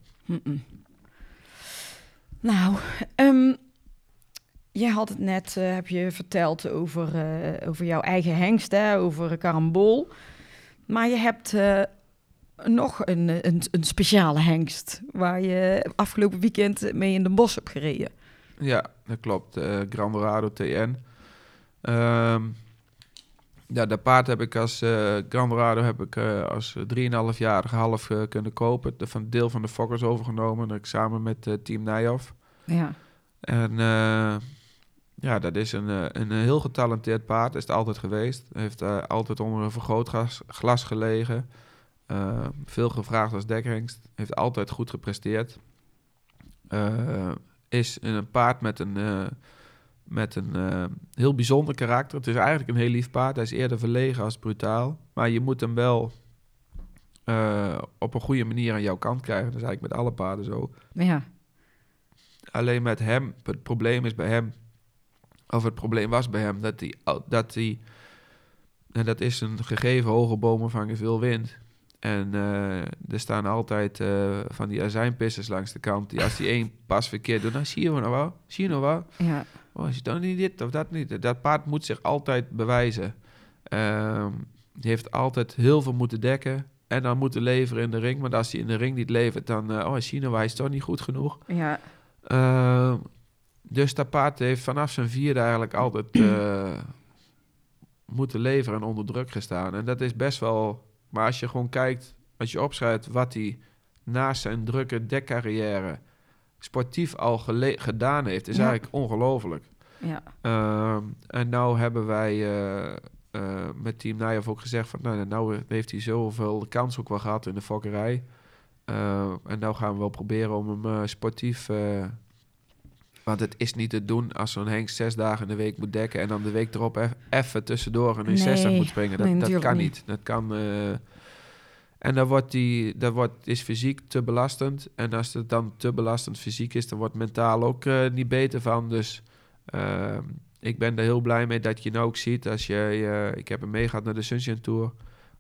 Nou, ehm jij had het net, heb je verteld over, over jouw eigen hengst, hè, over karambol. Maar je hebt eh, nog een, een, een speciale hengst waar je afgelopen weekend mee in de bos hebt gereden. Ja, dat klopt. Grand Dorado TN. Ehm, ja, dat paard heb ik als Grand Dorado heb ik als 3,5-jarige half eh, kunnen kopen. De, van deel van de Fokkers overgenomen. Ik samen met Team Nijhoff. Ja, En eh, ja, dat is een, eh, een heel getalenteerd paard. Is het altijd geweest. Heeft eh, altijd onder een vergrootglas glas gelegen. Eh, veel gevraagd als dekhengst. Heeft altijd goed gepresteerd. Eh, is een paard met een, eh, met een eh, heel bijzonder karakter. Het is eigenlijk een heel lief paard. Hij is eerder verlegen als brutaal. Maar je moet hem wel eh, op een goede manier aan jouw kant krijgen. Dat is eigenlijk met alle paarden zo. ja, Alleen met hem, het probleem is bij hem, of het probleem was bij hem, dat hij, dat hij en dat is een gegeven hoge bomen vangen veel wind. En eh, er staan altijd eh, van die azijnpissers langs de kant. Die als die één pas verkeerd doet, dan zie je nou wel, zie je nou wel. ja, Oh, je dan niet dit of dat niet. Dat paard moet zich altijd bewijzen. Ehm, die heeft altijd heel veel moeten dekken. En dan moeten leveren in de ring. Maar als hij in de ring niet levert, dan... eh, oh, hij is toch niet goed genoeg. ja, Uh, dus dat paard heeft vanaf zijn vierde eigenlijk altijd eh, moeten leveren en onder druk gestaan. En dat is best wel... Maar als je gewoon kijkt, als je opschrijft wat hij naast zijn drukke dekcarrière sportief al gedaan heeft, is Ja. eigenlijk ongelooflijk. ja, Ehm, en nou hebben wij eh, eh, met Team Nijhoff ook gezegd van... Nou, nou heeft hij zoveel kans ook wel gehad in de fokkerij. Eh, en nou gaan we wel proberen om hem sportief... want het is niet te doen als zo'n Henk zes dagen in de week moet dekken... en dan de week erop even tussendoor een 60 Nee, moet springen. Dat, nee, dat kan niet. niet. Dat kan... eh, en dan wordt die, dat wordt, is fysiek te belastend. En als het dan te belastend fysiek is, dan wordt mentaal ook eh, niet beter van. Dus Ehm, ik ben er heel blij mee dat je nou ook ziet als je... ik heb hem meegehad naar de Sunshine Tour.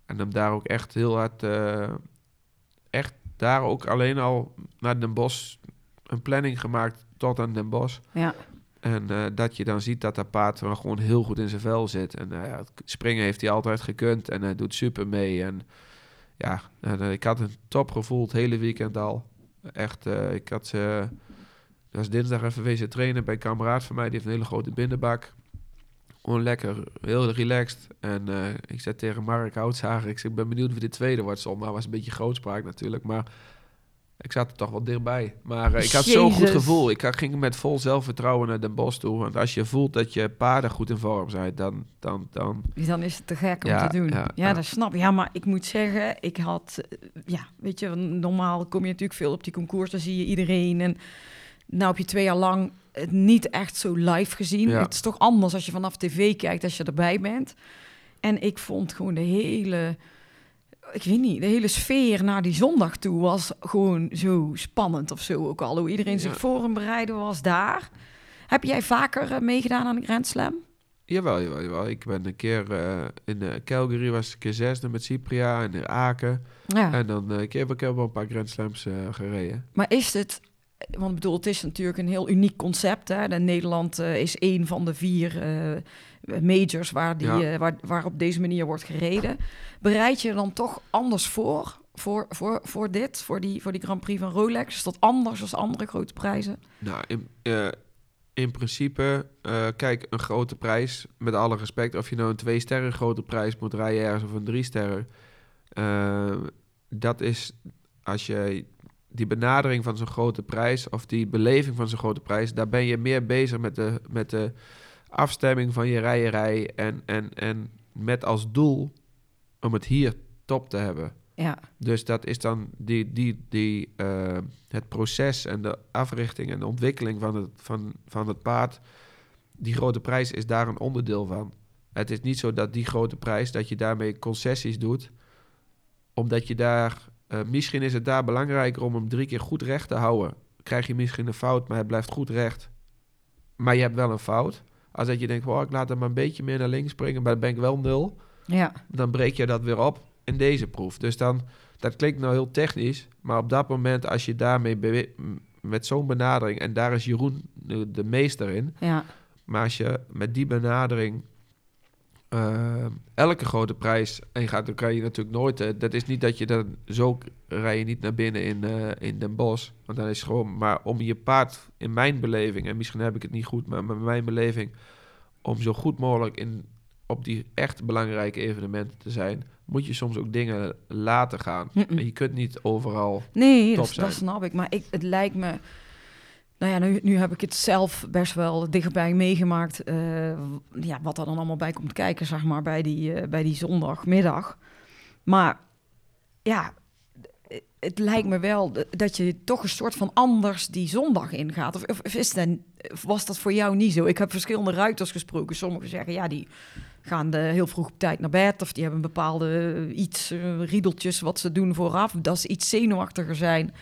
En hem daar ook echt heel hard... eh, echt daar ook alleen al naar Den Bosch... een planning gemaakt tot aan Den Bosch. ja, En eh, dat je dan ziet dat dat paard er gewoon heel goed in zijn vel zit. En eh, ja, springen heeft hij altijd gekund en hij doet super mee. En ja, en, eh, ik had een topgevoel het hele weekend al. Echt, eh, ik had ze... Was dinsdag even wezen trainen bij een kameraad van mij. Die heeft een hele grote binnenbak. Gewoon lekker, heel relaxed. En eh, ik zei tegen Mark Houtzager... Ik, ik ben benieuwd wie de tweede wordt zondag. was een beetje grootspraak natuurlijk, maar... Ik zat er toch wel dichtbij. Maar eh, ik had zo'n goed gevoel. Ik ging met vol zelfvertrouwen naar Den Bosch toe. Want als je voelt dat je paarden goed in vorm zijn, dan... dan, dan dan is het te gek om Ja, te doen. Ja, dat snap ik. Ja, maar ik moet zeggen, ik had... eh, Ja, weet je, normaal kom je natuurlijk veel op die concours, dan zie je iedereen. En nou heb je twee jaar lang het niet echt zo live gezien. Ja. Het is toch anders als je vanaf tv kijkt als je erbij bent. En ik vond gewoon de hele, ik weet niet, de hele sfeer naar die zondag toe was gewoon zo spannend of zo ook al. Hoe iedereen zich voor bereiden was daar. Heb jij vaker eh, meegedaan aan de Grand Slam? Jawel, jawel, jawel. Ik ben een keer eh, in eh, Calgary, was ik een keer zesde met Cypria en in Aken. Ja. En dan ik heb ik wel een paar Grand Slams gereden. Maar is het, want ik bedoel, het is natuurlijk een heel uniek concept. Hè? De Nederland is één van de vier majors waar, die, Ja. eh, waar, waar op deze manier wordt gereden. Bereid je dan toch anders voor, voor, voor, voor dit, voor die, voor die Grand Prix van Rolex? Is dat anders dan andere grote prijzen? Nou, in, eh, in principe, eh, kijk, een grote prijs, met alle respect, of je nou een twee sterren grote prijs moet rijden ergens of een drie sterren, dat is als je die benadering van zo'n grote prijs of die beleving van zo'n grote prijs, daar ben je meer bezig met de, met de afstemming van je rijerij en, en, en met als doel om het hier top te hebben. Ja, Dus dat is dan die, die, die, eh, het proces en de africhting en de ontwikkeling van het, van, van het paard. Die grote prijs is daar een onderdeel van. Het is niet zo dat die grote prijs, dat je daarmee concessies doet. Omdat je daar, eh, misschien is het daar belangrijker om hem drie keer goed recht te houden. Krijg je misschien een fout, maar hij blijft goed recht. Maar je hebt wel een fout. Als dat je denkt, oh, ik laat hem maar een beetje meer naar links springen, maar dan ben ik wel nul ja, dan breek je dat weer op in deze proef. Dus dan, dat klinkt nou heel technisch, maar op dat moment als je daarmee met zo'n benadering, en daar is Jeroen de, de meester in, ja, maar als je met die benadering eh, elke grote prijs en gaat, dan kan je natuurlijk nooit. eh, dat is niet dat je dan zo rij je niet naar binnen in, eh, in Den Bosch. Want dan is het gewoon, maar om je paard in mijn beleving, en misschien heb ik het niet goed, maar met mijn beleving, om zo goed mogelijk in, op die echt belangrijke evenementen te zijn, moet je soms ook dingen laten gaan. Je kunt niet overal. Nee, top dat, zijn. dat snap ik. Maar ik, het lijkt me... Nou ja, nu, heb ik het zelf best wel dichtbij meegemaakt. eh, ja, wat er dan allemaal bij komt kijken, zeg maar, bij die, eh, bij die zondagmiddag. Maar ja, het- het lijkt me wel dat je toch een soort van anders die zondag ingaat. Of, of, is dat, was dat voor jou niet zo? Ik heb verschillende ruiters gesproken. Sommigen zeggen, ja, die gaan de heel vroeg op tijd naar bed. Of die hebben bepaalde eh, iets, eh, riedeltjes wat ze doen vooraf. Dat ze iets zenuwachtiger zijn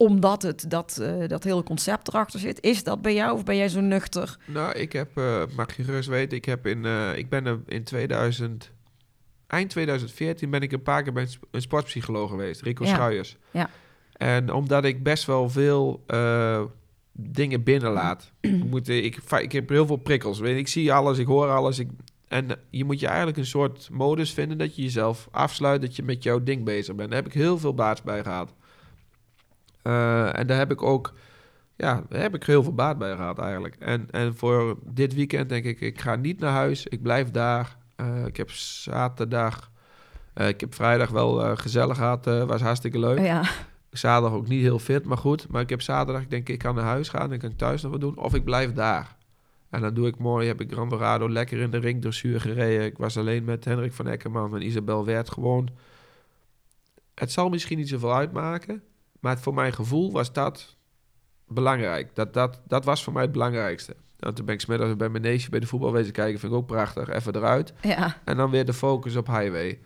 omdat het dat, eh, dat hele concept erachter zit. Is dat bij jou of ben jij zo nuchter? Nou, ik heb, eh, mag je gerust weten, ik, heb in, eh, ik ben in 2000, eind 2014 ben ik een paar keer bij een sp- een sportpsycholoog geweest, Rico Ja. Schuijers. Ja. En omdat ik best wel veel dingen binnenlaat. ik, moet, ik, ik heb heel veel prikkels. Weet Ik zie alles, ik hoor alles. Ik, en je moet je eigenlijk een soort modus vinden dat je jezelf afsluit, dat je met jouw ding bezig bent. Daar heb ik heel veel baat bij gehad. Eh, en daar heb ik ook, ja, daar heb ik heel veel baat bij gehad eigenlijk. En, en voor dit weekend denk ik, ik ga niet naar huis, ik blijf daar. Eh, ik heb zaterdag, eh, ik heb vrijdag wel gezellig gehad, eh, was hartstikke leuk. Ja, Zaterdag ook niet heel fit, maar goed. Maar ik heb zaterdag, ik denk ik kan naar huis gaan, dan kan ik thuis nog wat doen. Of ik blijf daar. En dan doe ik mooi, heb ik Grand Dorado lekker in de ringdressuur gereden. Ik was alleen met Hendrik van Eckerman en Isabel Wert gewoon. Het zal misschien niet zoveel uitmaken, maar voor mijn gevoel was dat belangrijk. Dat, dat, dat was voor mij het belangrijkste. Nou, toen ben ik smiddags bij mijn neefje bij de voetbal wezen kijken, vind ik ook prachtig. Even eruit. ja, En dan weer de focus op highway.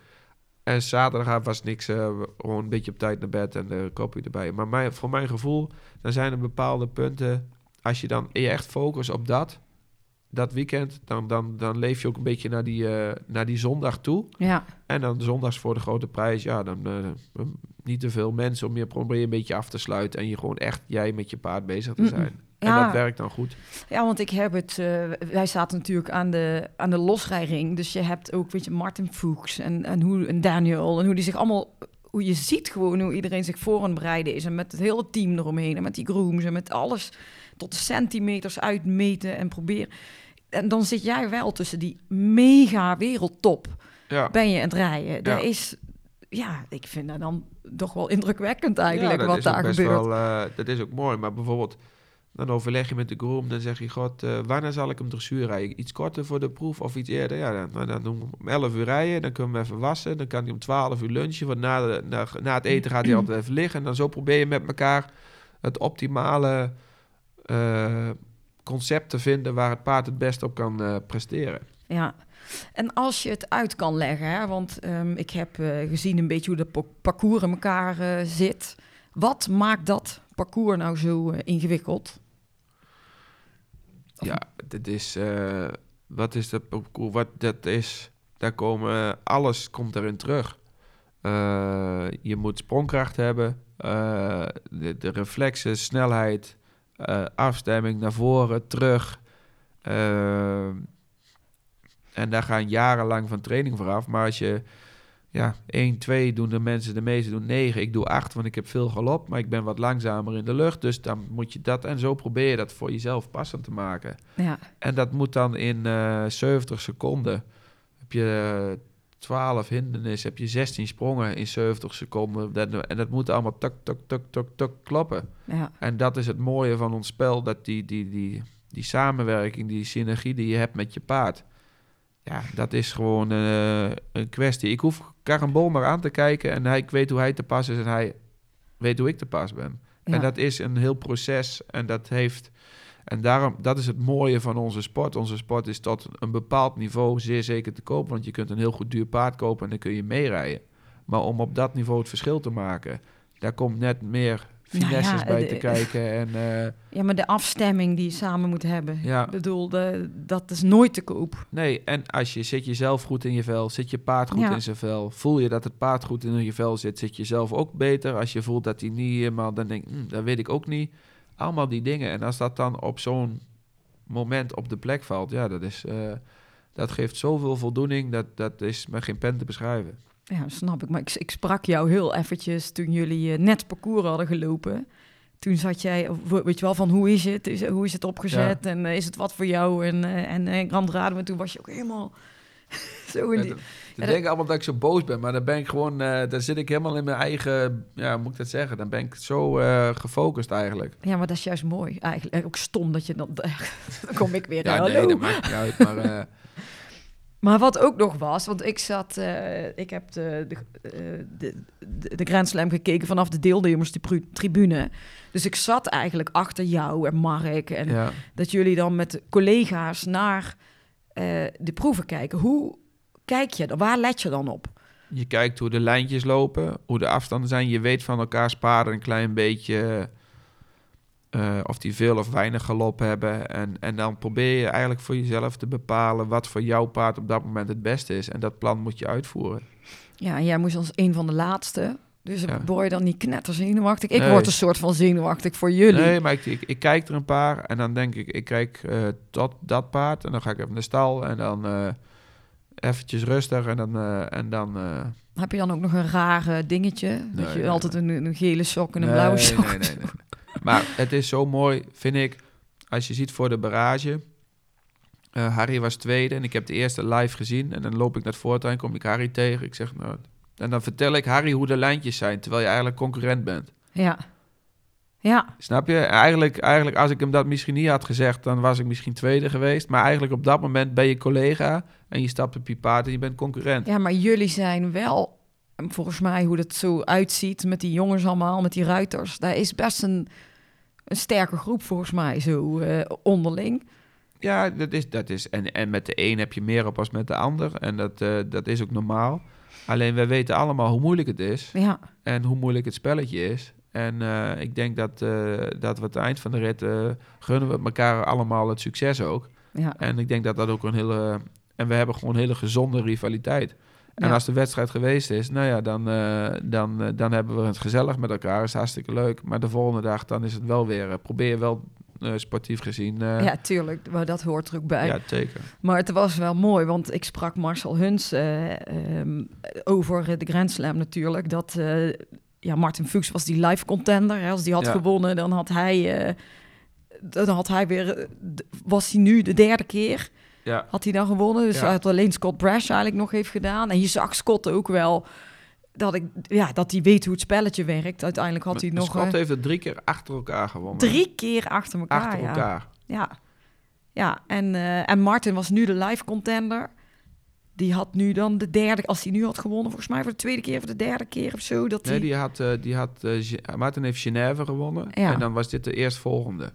En zaterdag was niks, eh, gewoon een beetje op tijd naar bed en de kopje erbij. Maar mijn, voor mijn gevoel, dan zijn er bepaalde punten. Als je dan je echt focust op dat, dat weekend, dan, dan, dan leef je ook een beetje naar die, eh, naar die zondag toe. ja. En dan zondags voor de grote prijs, ja, dan eh, niet te veel mensen om je probeer een beetje af te sluiten. En je gewoon echt jij met je paard bezig te zijn. En Ja. dat werkt dan goed. Ja, want ik heb het. eh, wij zaten natuurlijk aan de, aan de losrijring. Dus je hebt ook, weet je, Martin Fuchs en, en, hoe, en Daniel. En hoe die zich allemaal. Hoe je ziet gewoon hoe iedereen zich voor aan bereiden is. En met het hele team eromheen. En met die grooms en met alles tot de centimeters uitmeten en proberen. En dan zit jij wel tussen die mega wereldtop. Ja. Ben je aan het rijden. Ja. is. Ja, ik vind dat dan toch wel indrukwekkend eigenlijk wat daar gebeurt. Wel, eh, dat is ook mooi, maar bijvoorbeeld... Dan overleg je met de groom, dan zeg je... God, eh, wanneer zal ik hem dressuur rijden? Iets korter voor de proef of iets eerder? Ja, dan, dan doen we hem om 11 uur rijden. Dan kunnen we hem even wassen. Dan kan hij om 12 uur lunchen. Want na, de, na, na het eten gaat hij altijd even liggen. En dan zo probeer je met elkaar het optimale... eh, concept te vinden waar het paard het best op kan presteren. Ja, en als je het uit kan leggen, hè, want ehm, ik heb eh, gezien een beetje hoe de pa- parcours in elkaar eh, zit. Wat maakt dat parcours nou zo eh, ingewikkeld? Ja, dit is. wat is dat parcours? Wat dat is. Daar komen. Alles komt erin terug. Je moet sprongkracht hebben. de, de reflexen, snelheid, afstemming naar voren, terug. Eh, en daar gaan jarenlang van training vooraf. Maar als je. Ja, 1, 2 doen de mensen, de meeste doen 9. Ik doe 8, want ik heb veel galop, maar ik ben wat langzamer in de lucht. Dus dan moet je dat en zo probeer je dat voor jezelf passend te maken. Ja, En dat moet dan in eh 70 seconden. Heb je eh, 12 hindernis, heb je 16 sprongen in 70 seconden. Dat, en dat moet allemaal tuk, tuk, tuk, tuk, tuk kloppen. ja, En dat is het mooie van ons spel, dat die, die, die, die samenwerking, die synergie die je hebt met je paard. Ja, dat is gewoon eh, een kwestie. Ik hoef Karambol maar aan te kijken en hij, ik weet hoe hij te pas is en hij weet hoe ik te pas ben. ja. En dat is een heel proces en dat heeft... En daarom, dat is het mooie van onze sport. Onze sport is tot een bepaald niveau zeer zeker te kopen. Want je kunt een heel goed duur paard kopen en dan kun je meerijden. Maar om op dat niveau het verschil te maken, daar komt net meer Nou finesses ja, bij de- te kijken. En eh, ja, maar de afstemming die je samen moet hebben. Ja. Ik bedoel, de, dat is nooit te koop. nee, en als je zit je zelf goed in je vel, zit je paard goed Ja. in zijn vel, voel je dat het paard goed in je vel zit, zit je zelf ook beter. Als je voelt dat hij niet helemaal, dan denk ik, hm, dat weet ik ook niet. Allemaal die dingen. En als dat dan op zo'n moment op de plek valt, ja, dat is, eh, dat geeft zoveel voldoening. Dat, dat is met geen pen te beschrijven. Ja, snap ik. Maar ik, ik sprak jou heel eventjes toen jullie eh, net parcours hadden gelopen. Toen zat jij, weet je wel, van hoe is het? Is, hoe is het opgezet? En eh, is het wat voor jou? En, eh en eh, Grand Rado, en toen was je ook helemaal zo in die... Ja, dat- denken allemaal dat ik zo boos ben, maar dan ben ik gewoon, eh dan zit ik helemaal in mijn eigen, ja, hoe moet ik dat zeggen? Dan ben ik zo gefocust eigenlijk. Ja, maar dat is juist mooi eigenlijk. Ook stom dat je dan... dan kom ik weer. Ja, nee, dat maakt niet uit, maar Maar wat ook nog was, want ik zat, eh, ik heb de, de, eh, de, de, de Grand Slam gekeken vanaf de deelnemerstribune. Dus ik zat eigenlijk achter jou en Mark en ja. dat jullie dan met collega's naar eh, de proeven kijken. Hoe kijk je dan? Waar let je dan op? Je kijkt hoe de lijntjes lopen, hoe de afstanden zijn. Je weet van elkaars paarden een klein beetje eh, of die veel of weinig galop hebben. En, en dan probeer je eigenlijk voor jezelf te bepalen wat voor jouw paard op dat moment het beste is. En dat plan moet je uitvoeren. Ja, en jij moest als een van de laatste. Dus Ja. word je dan niet knetterzenuwachtig? Ik Nee. word een soort van zenuwachtig voor jullie. Nee, maar ik, ik, ik kijk er een paar en dan denk ik, ik kijk eh, tot dat paard en dan ga ik even naar de stal en dan eh eventjes rustig en dan, en dan Heb je dan ook nog een rare dingetje? dat je nee, altijd een, een gele sok en een blauwe sok nee, nee, nee. Maar het is zo mooi, vind ik, als je ziet voor de barrage. eh, Harry was tweede en ik heb de eerste live gezien. En dan loop ik naar het voortuin, kom ik Harry tegen. Ik zeg, nou, en dan vertel ik Harry hoe de lijntjes zijn, terwijl je eigenlijk concurrent bent. Ja. Ja, Snap je? Eigenlijk, eigenlijk, als ik hem dat misschien niet had gezegd, dan was ik misschien tweede geweest. Maar eigenlijk op dat moment ben je collega en je stapt op je paard en je bent concurrent. ja, maar jullie zijn wel, volgens mij hoe het zo uitziet met die jongens allemaal, met die ruiters. Daar is best een, een sterke groep volgens mij zo eh, onderling. Ja, dat is, dat is. En, en met de een heb je meer op als met de ander. En dat, eh, dat is ook normaal. Alleen wij weten allemaal hoe moeilijk het is. Ja, En hoe moeilijk het spelletje is. En eh, ik denk dat, dat we het eind van de rit gunnen we elkaar allemaal het succes ook. ja. En ik denk dat dat ook een hele. En we hebben gewoon een hele gezonde rivaliteit. En Ja. als de wedstrijd geweest is, nou ja, dan, eh, dan, eh, dan hebben we het gezellig met elkaar. is hartstikke leuk. Maar de volgende dag, dan is het wel weer. eh, probeer wel sportief gezien. ja, tuurlijk, maar dat hoort er ook bij. ja, zeker. Maar het was wel mooi, want ik sprak Marcel Huns eh, ehm, over de Grand Slam natuurlijk. Dat ja, Martin Fuchs was die live contender. Hè. Als die had Ja. gewonnen, dan had hij, dan had hij weer, was hij nu de derde keer. Ja. Had hij dan gewonnen. Dus Ja. had alleen Scott Brash eigenlijk nog heeft gedaan. En je zag Scott ook wel dat, ik, ja, dat hij weet hoe het spelletje werkt. Uiteindelijk had hij nog Scott eh, heeft het drie keer achter elkaar gewonnen. drie keer achter elkaar. achter ja. elkaar. Ja, ja. En, eh, en Martin was nu de live contender. Die had nu dan de derde, als hij nu had gewonnen, volgens mij voor de tweede keer of de derde keer of zo. Dat Nee, die had, eh, die had Martin heeft Genève gewonnen. Ja. En dan was dit de eerstvolgende.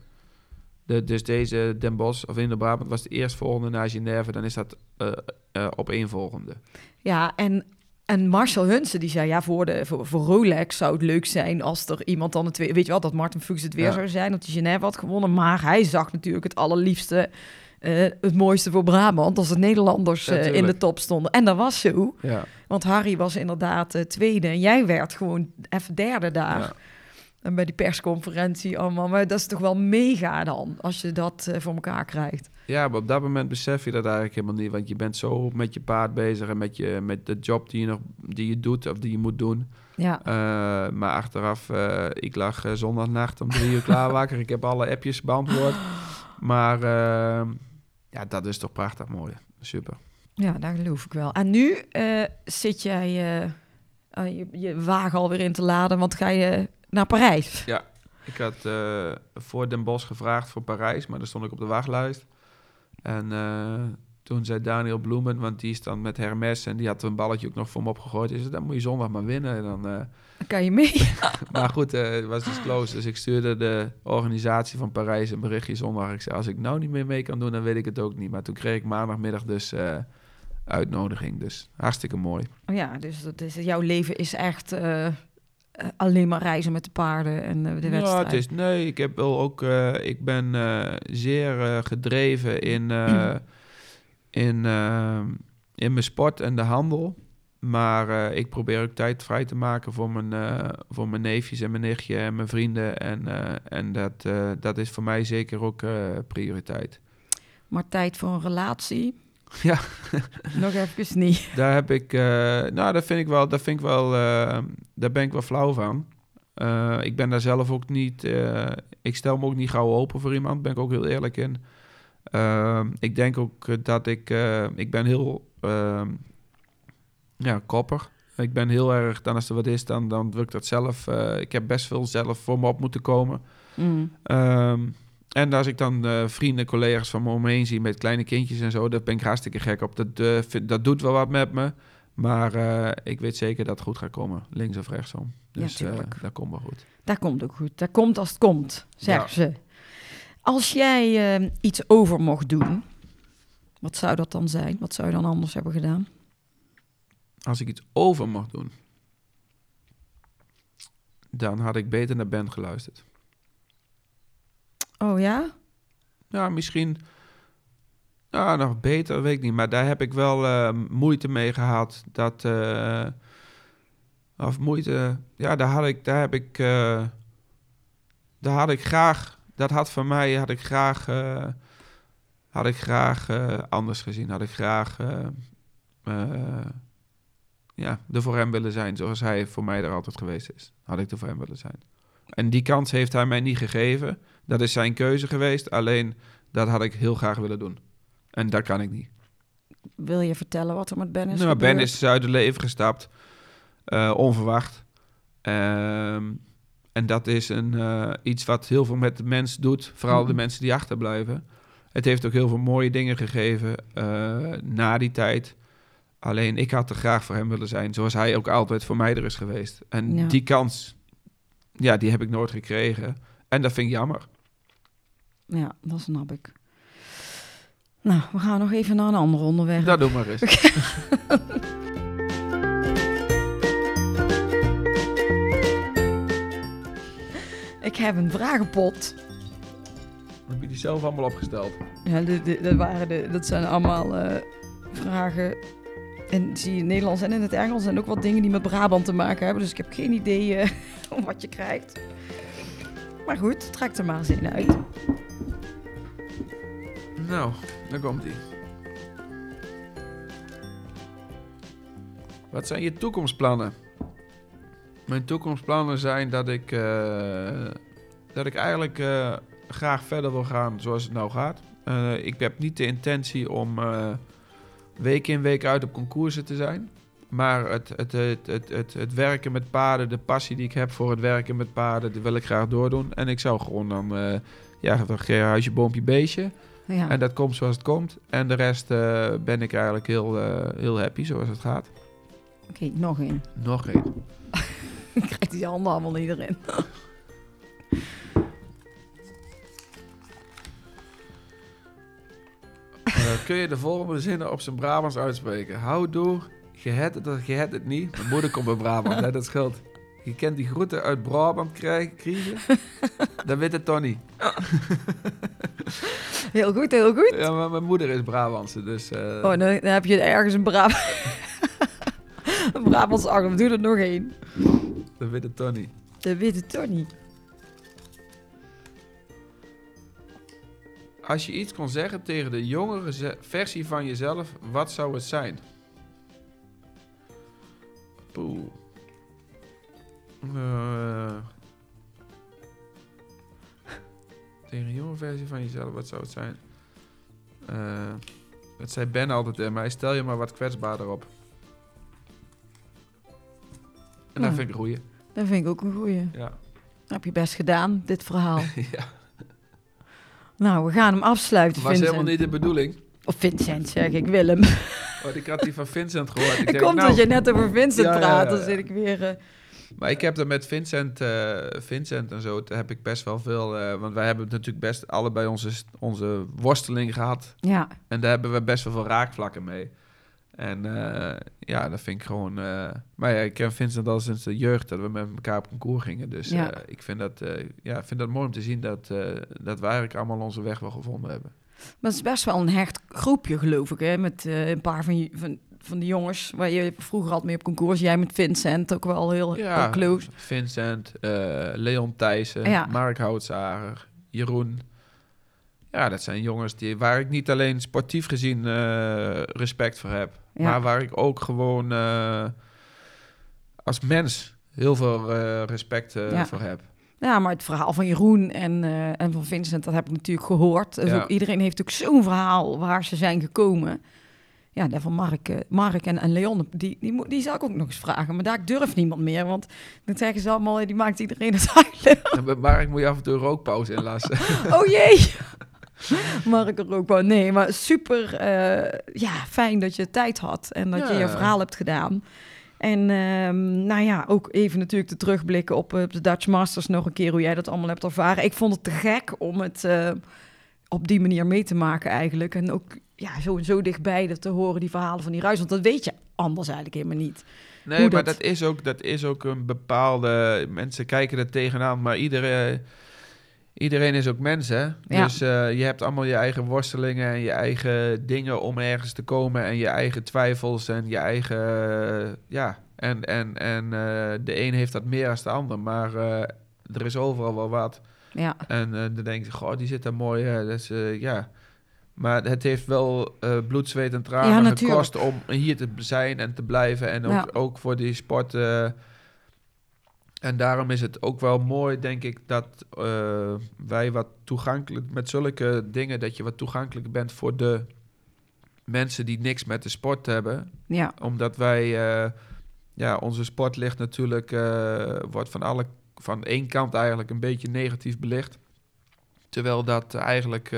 De, dus deze Den Bosch of in de Brabant was de eerstvolgende naar Genève. Dan is dat eh eh, op één volgende. Ja, en, en Marcel Hunsen die zei, ja, voor, de, voor, voor Rolex zou het leuk zijn als er iemand dan het weer... Weet je wel, dat Martin Fuchs het weer Ja. zou zijn, dat hij Genève had gewonnen. Maar hij zag natuurlijk het allerliefste, eh, het mooiste voor Brabant, als de Nederlanders Ja, eh, in de top stonden. En dat was zo, Ja, want Harry was inderdaad eh, tweede en jij werd gewoon even derde daar. En bij die persconferentie allemaal. Maar dat is toch wel mega dan, als je dat eh, voor elkaar krijgt. ja, maar op dat moment besef je dat eigenlijk helemaal niet. Want je bent zo met je paard bezig en met, je, met de job die je, nog, die je doet of die je moet doen. Ja, Eh, maar achteraf, eh, ik lag zondagnacht om drie uur klaar wakker. Ik heb alle appjes beantwoord. Maar ja, dat is toch prachtig mooi. Super. ja, daar geloof ik wel. En nu zit jij eh, je, je wagen alweer in te laden, want ga je naar Parijs. Ik had eh, voor Den Bosch gevraagd voor Parijs, maar daar stond ik op de wachtlijst. En eh, toen zei Daniel Bloemen, want die is dan met Hermes en die had een balletje ook nog voor me opgegooid. Is dan moet je zondag maar winnen. En dan, eh, Dan kan je mee. maar goed, het was dus close. Dus ik stuurde de organisatie van Parijs een berichtje zondag. Ik zei, als ik nou niet meer mee kan doen, dan weet ik het ook niet. Maar toen kreeg ik maandagmiddag dus uitnodiging. Dus hartstikke mooi. Oh ja, dus dat is, jouw leven is echt eh, alleen maar reizen met de paarden en eh, de Ja, wedstrijd. het is, nee, ik heb wel ook, eh, ik ben zeer gedreven in, in, in mijn sport en de handel. Maar ik probeer ook tijd vrij te maken voor mijn, voor mijn neefjes en mijn nichtje en mijn vrienden. En, en dat, dat is voor mij zeker ook prioriteit. Maar tijd voor een relatie? Ja. Nog even niet. Daar heb ik, eh, nou, dat vind ik wel, dat vind ik wel, eh, daar ben ik wel flauw van. Eh, ik ben daar zelf ook niet, ik stel me ook niet gauw open voor iemand, ben ik ook heel eerlijk in. Ik denk ook dat ik, ik ben heel, ja, kopper. Ik ben heel erg, dan als er wat is, dan, dan ik dat zelf. ik heb best veel zelf voor me op moeten komen. Mm. Ehm, en als ik dan eh, vrienden, collega's van me om me heen zie met kleine kindjes en zo, daar ben ik hartstikke gek op. Dat, eh, vind- dat doet wel wat met me. Maar eh, ik weet zeker dat het goed gaat komen, links of rechtsom. Ja, Dus tuurlijk. dat komt wel goed. Dat komt ook goed. Dat komt als het komt, zeggen Ja. ze. Als jij iets over mocht doen, wat zou dat dan zijn? Wat zou je dan anders hebben gedaan? Als ik iets over mocht doen, dan had ik beter naar Ben geluisterd. Oh ja? Ja, misschien. Ja, nog beter, weet ik niet. Maar daar heb ik wel eh, moeite mee gehad. Dat. eh, of moeite. Ja, daar had ik. Daar heb ik. eh, daar had ik graag. Dat had voor mij. Had ik graag. had ik graag anders gezien. Had ik graag. ja, er voor hem willen zijn. Zoals hij voor mij er altijd geweest is. Had ik er voor hem willen zijn. En die kans heeft hij mij niet gegeven. Dat is zijn keuze geweest. Alleen dat had ik heel graag willen doen. En dat kan ik niet. Wil je vertellen wat er met Ben is Nou, Ben gebeurd? is uit het leven gestapt. eh, onverwacht. Ehm, en dat is een, eh, iets wat heel veel met de mens doet. Vooral de mensen die achterblijven. Het heeft ook heel veel mooie dingen gegeven eh, na die tijd. Alleen ik had er graag voor hem willen zijn. Zoals hij ook altijd voor mij er is geweest. En Ja. die kans, ja, die heb ik nooit gekregen. En dat vind ik jammer. Ja, dat snap ik. Nou, we gaan nog even naar een ander onderwerp. Dat doe maar eens. Ik heb een vragenpot. Heb je die zelf allemaal opgesteld? Ja, de, de, dat, waren de, dat zijn allemaal eh, vragen. En zie je in het Nederlands en in het Engels. En ook wat dingen die met Brabant te maken hebben. Dus ik heb geen idee eh, wat je krijgt. Maar goed, trek er maar eens in uit. Nou, daar komt ie. Wat zijn je toekomstplannen? Mijn toekomstplannen zijn dat ik, eh, dat ik eigenlijk eh, graag verder wil gaan zoals het nou gaat. Eh, ik heb niet de intentie om week in week uit op concoursen te zijn. Maar het, het, het, het, het, werken met paarden, de passie die ik heb voor het werken met paarden, wil ik graag doordoen. En ik zou gewoon dan, ja, huisje, boompje, beestje. Ja. En dat komt zoals het komt. En de rest eh, ben ik eigenlijk heel, eh, heel happy zoals het gaat. Oké, nog één. Nog één. ik krijg die handen allemaal niet erin. Eh, kun je de volgende zinnen op zijn Brabants uitspreken? Hou door, je het, je het niet. Mijn moeder komt bij Brabant, hè, dat scheelt. Je kent die groeten uit Brabant krijgen, krijgen? Dat weet het toch niet. Heel goed, heel goed. Ja, maar mijn moeder is Brabantse, dus... eh, Oh, dan, dan heb je ergens een Brab... een Brabants accent. Doe er nog één. Dat weet het toch niet. Dat weet het toch niet. Als je iets kon zeggen tegen de jongere versie van jezelf, wat zou het zijn? Poeh. Eh. tegen een jonge versie van jezelf, wat zou het zijn? Eh, dat zei Ben altijd tegen mij. Stel je maar wat kwetsbaarder op. En dat vind ik een goeie. Dat vind ik ook een goeie. Ja. Heb je best gedaan, dit verhaal. ja. nou, we gaan hem afsluiten, Dat was helemaal niet de bedoeling. Of Vincent, zeg ik, Willem. Want ik had die van Vincent gehoord. Ik Het denk, komt nou, dat je net over Vincent Ja, praat. ja, Dan zit ik weer... eh, Maar ik heb er met Vincent, eh, Vincent en zo, heb ik best wel veel... eh, want wij hebben natuurlijk best allebei onze, onze worsteling gehad. ja, En daar hebben we best wel veel raakvlakken mee. En eh, ja, dat vind ik gewoon... maar ja, ik ken Vincent al sinds de jeugd dat we met elkaar op concours gingen. Dus Ja. ik vind dat, ja, ik vind dat mooi om te zien dat, dat we eigenlijk allemaal onze weg wel gevonden hebben. maar het is best wel een hecht groepje, geloof ik. Hè? Met een paar van, je- van, van de jongens waar je vroeger had mee op concours. Jij met Vincent ook wel heel, Ja, heel close. Vincent, eh, Leon Thijssen, Ja. Mark Houtzager, Jeroen. Ja, dat zijn jongens die, waar ik niet alleen sportief gezien eh, respect voor heb, Ja. maar waar ik ook gewoon eh, als mens heel veel respect voor heb. Ja, maar het verhaal van Jeroen en, en van Vincent, dat heb ik natuurlijk gehoord. Dus ook, iedereen heeft ook zo'n verhaal waar ze zijn gekomen. Ja, dat van Mark, eh, Mark en, en Leon, die, die, moet- die zou ik ook nog eens vragen. Maar daar durft niemand meer, want dan zeggen ze allemaal, die maakt iedereen het. En bij Mark moet je af en toe een rookpauze inlassen. Oh jee! Mark er ook wel. Nee, maar super eh, ja, fijn dat je tijd had en dat je Ja. je verhaal hebt gedaan. En ehm, nou ja, ook even natuurlijk te terugblikken op eh, de Dutch Masters nog een keer hoe jij dat allemaal hebt ervaren. Ik vond het te gek om het op die manier mee te maken eigenlijk. En ook ja, zo, zo dichtbij dat te horen, die verhalen van die ruis. Want dat weet je anders eigenlijk helemaal niet. Nee, Hoe maar dat- dat is, ook, dat is ook een bepaalde... Mensen kijken er tegenaan, maar iedereen, iedereen is ook mens, hè? Ja. Dus eh, je hebt allemaal je eigen worstelingen en je eigen dingen om ergens te komen... en je eigen twijfels en je eigen... eh, ja, en, en, en eh, de een heeft dat meer dan de ander, maar eh, er is overal wel wat. Ja, En eh, dan denk je, goh, die zit daar mooi, hè? Dat is, eh, ja... Maar het heeft wel eh, bloed, zweet en tranen Ja, gekost om hier te zijn en te blijven. En ook, Ja. ook voor die sport. eh, en daarom is het ook wel mooi, denk ik, dat eh, wij wat toegankelijk met zulke dingen, dat je wat toegankelijk bent voor de mensen die niks met de sport hebben. ja, Omdat wij, ja, onze sport ligt natuurlijk, wordt van alle, van één kant eigenlijk een beetje negatief belicht. Terwijl dat eigenlijk,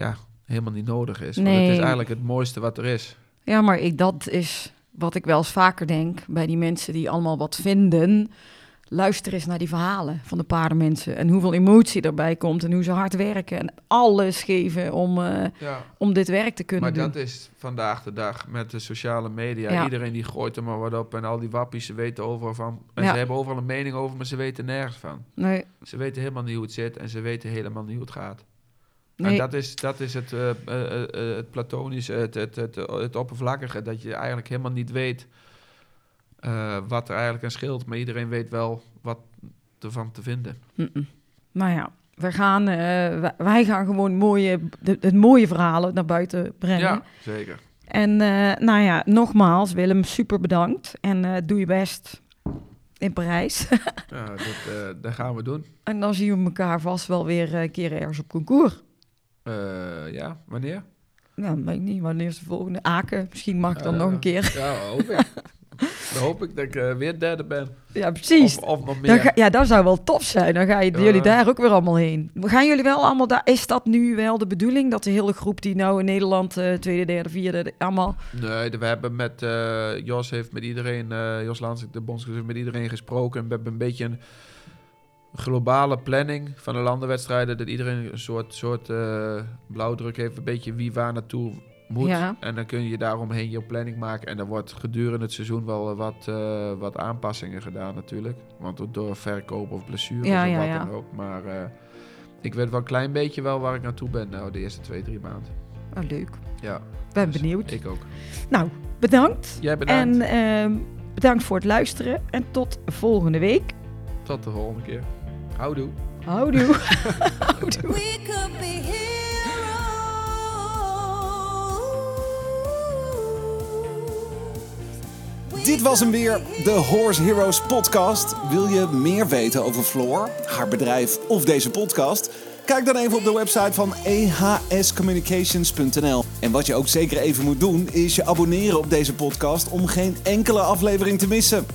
ja, helemaal niet nodig is. Want het is eigenlijk het mooiste wat er is. Ja, maar ik, dat is wat ik wel eens vaker denk bij die mensen die allemaal wat vinden. Luister eens naar die verhalen van de paardenmensen en hoeveel emotie erbij komt en hoe ze hard werken en alles geven om, eh, Ja. om dit werk te kunnen Maar doen. dat is vandaag de dag met de sociale media. Ja. Iedereen die gooit er maar wat op en al die wappies, ze weten overal van. En Ja. ze hebben overal een mening over, maar ze weten nergens van. Nee, Ze weten helemaal niet hoe het zit en ze weten helemaal niet hoe het gaat. En dat is, dat is het, eh, eh, eh, het platonische, het, het, het, het oppervlakkige. Dat je eigenlijk helemaal niet weet wat er eigenlijk aan scheelt. Maar iedereen weet wel wat ervan te vinden. Mm-mm. Maar ja, we gaan, wij, gaan gewoon mooie, de, het mooie verhalen naar buiten brengen. Ja, zeker. En nou ja, nogmaals, Willem, super bedankt. En doe je best in Parijs. Ja, dat, dat gaan we doen. en dan zien we elkaar vast wel weer een keer ergens op concours. Eh, ja, wanneer? Nou, weet ik niet. Wanneer is de volgende? Aken. Misschien mag ik dan nog een keer. Ja, hoop ik. dan hoop ik dat ik eh, weer derde ben. Ja, precies. Of, of nog Dan meer. ga- ja, dat zou wel tof zijn. Dan gaan jullie daar ook weer allemaal heen. Gaan jullie wel allemaal daar? Is dat nu wel de bedoeling? Dat de hele groep die nou in Nederland eh, tweede, derde, vierde, de- allemaal... Nee, we hebben met Jos heeft met iedereen, Jos Lansing, de bondscoach, heeft met iedereen gesproken. We hebben een beetje een, globale planning van de landenwedstrijden. Dat iedereen een soort, soort eh, blauwdruk heeft. Een beetje wie waar naartoe moet. Ja. En dan kun je daaromheen je planning maken. En dan wordt gedurende het seizoen wel wat, eh, wat aanpassingen gedaan natuurlijk. Want door verkoop of blessures Ja, of ja, wat dan ook. Maar eh, ik weet wel een klein beetje wel waar ik naartoe ben nou de eerste twee, drie maanden. Oh, leuk. Ja, Ben dus benieuwd. Ik ook. Nou, bedankt. Jij bedankt. En ehm, bedankt voor het luisteren. En tot volgende week. Tot de volgende keer. Houdoe. Houdoe. Houdoe. We could be heroes. Dit was hem weer, de Horse Heroes podcast. Wil je meer weten over Floor, haar bedrijf of deze podcast? Kijk dan even op de website van ehscommunications.nl. En wat je ook zeker even moet doen, is je abonneren op deze podcast om geen enkele aflevering te missen.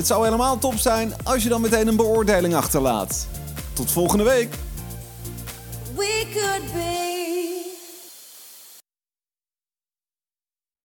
Het zou helemaal top zijn als je dan meteen een beoordeling achterlaat. Tot volgende week!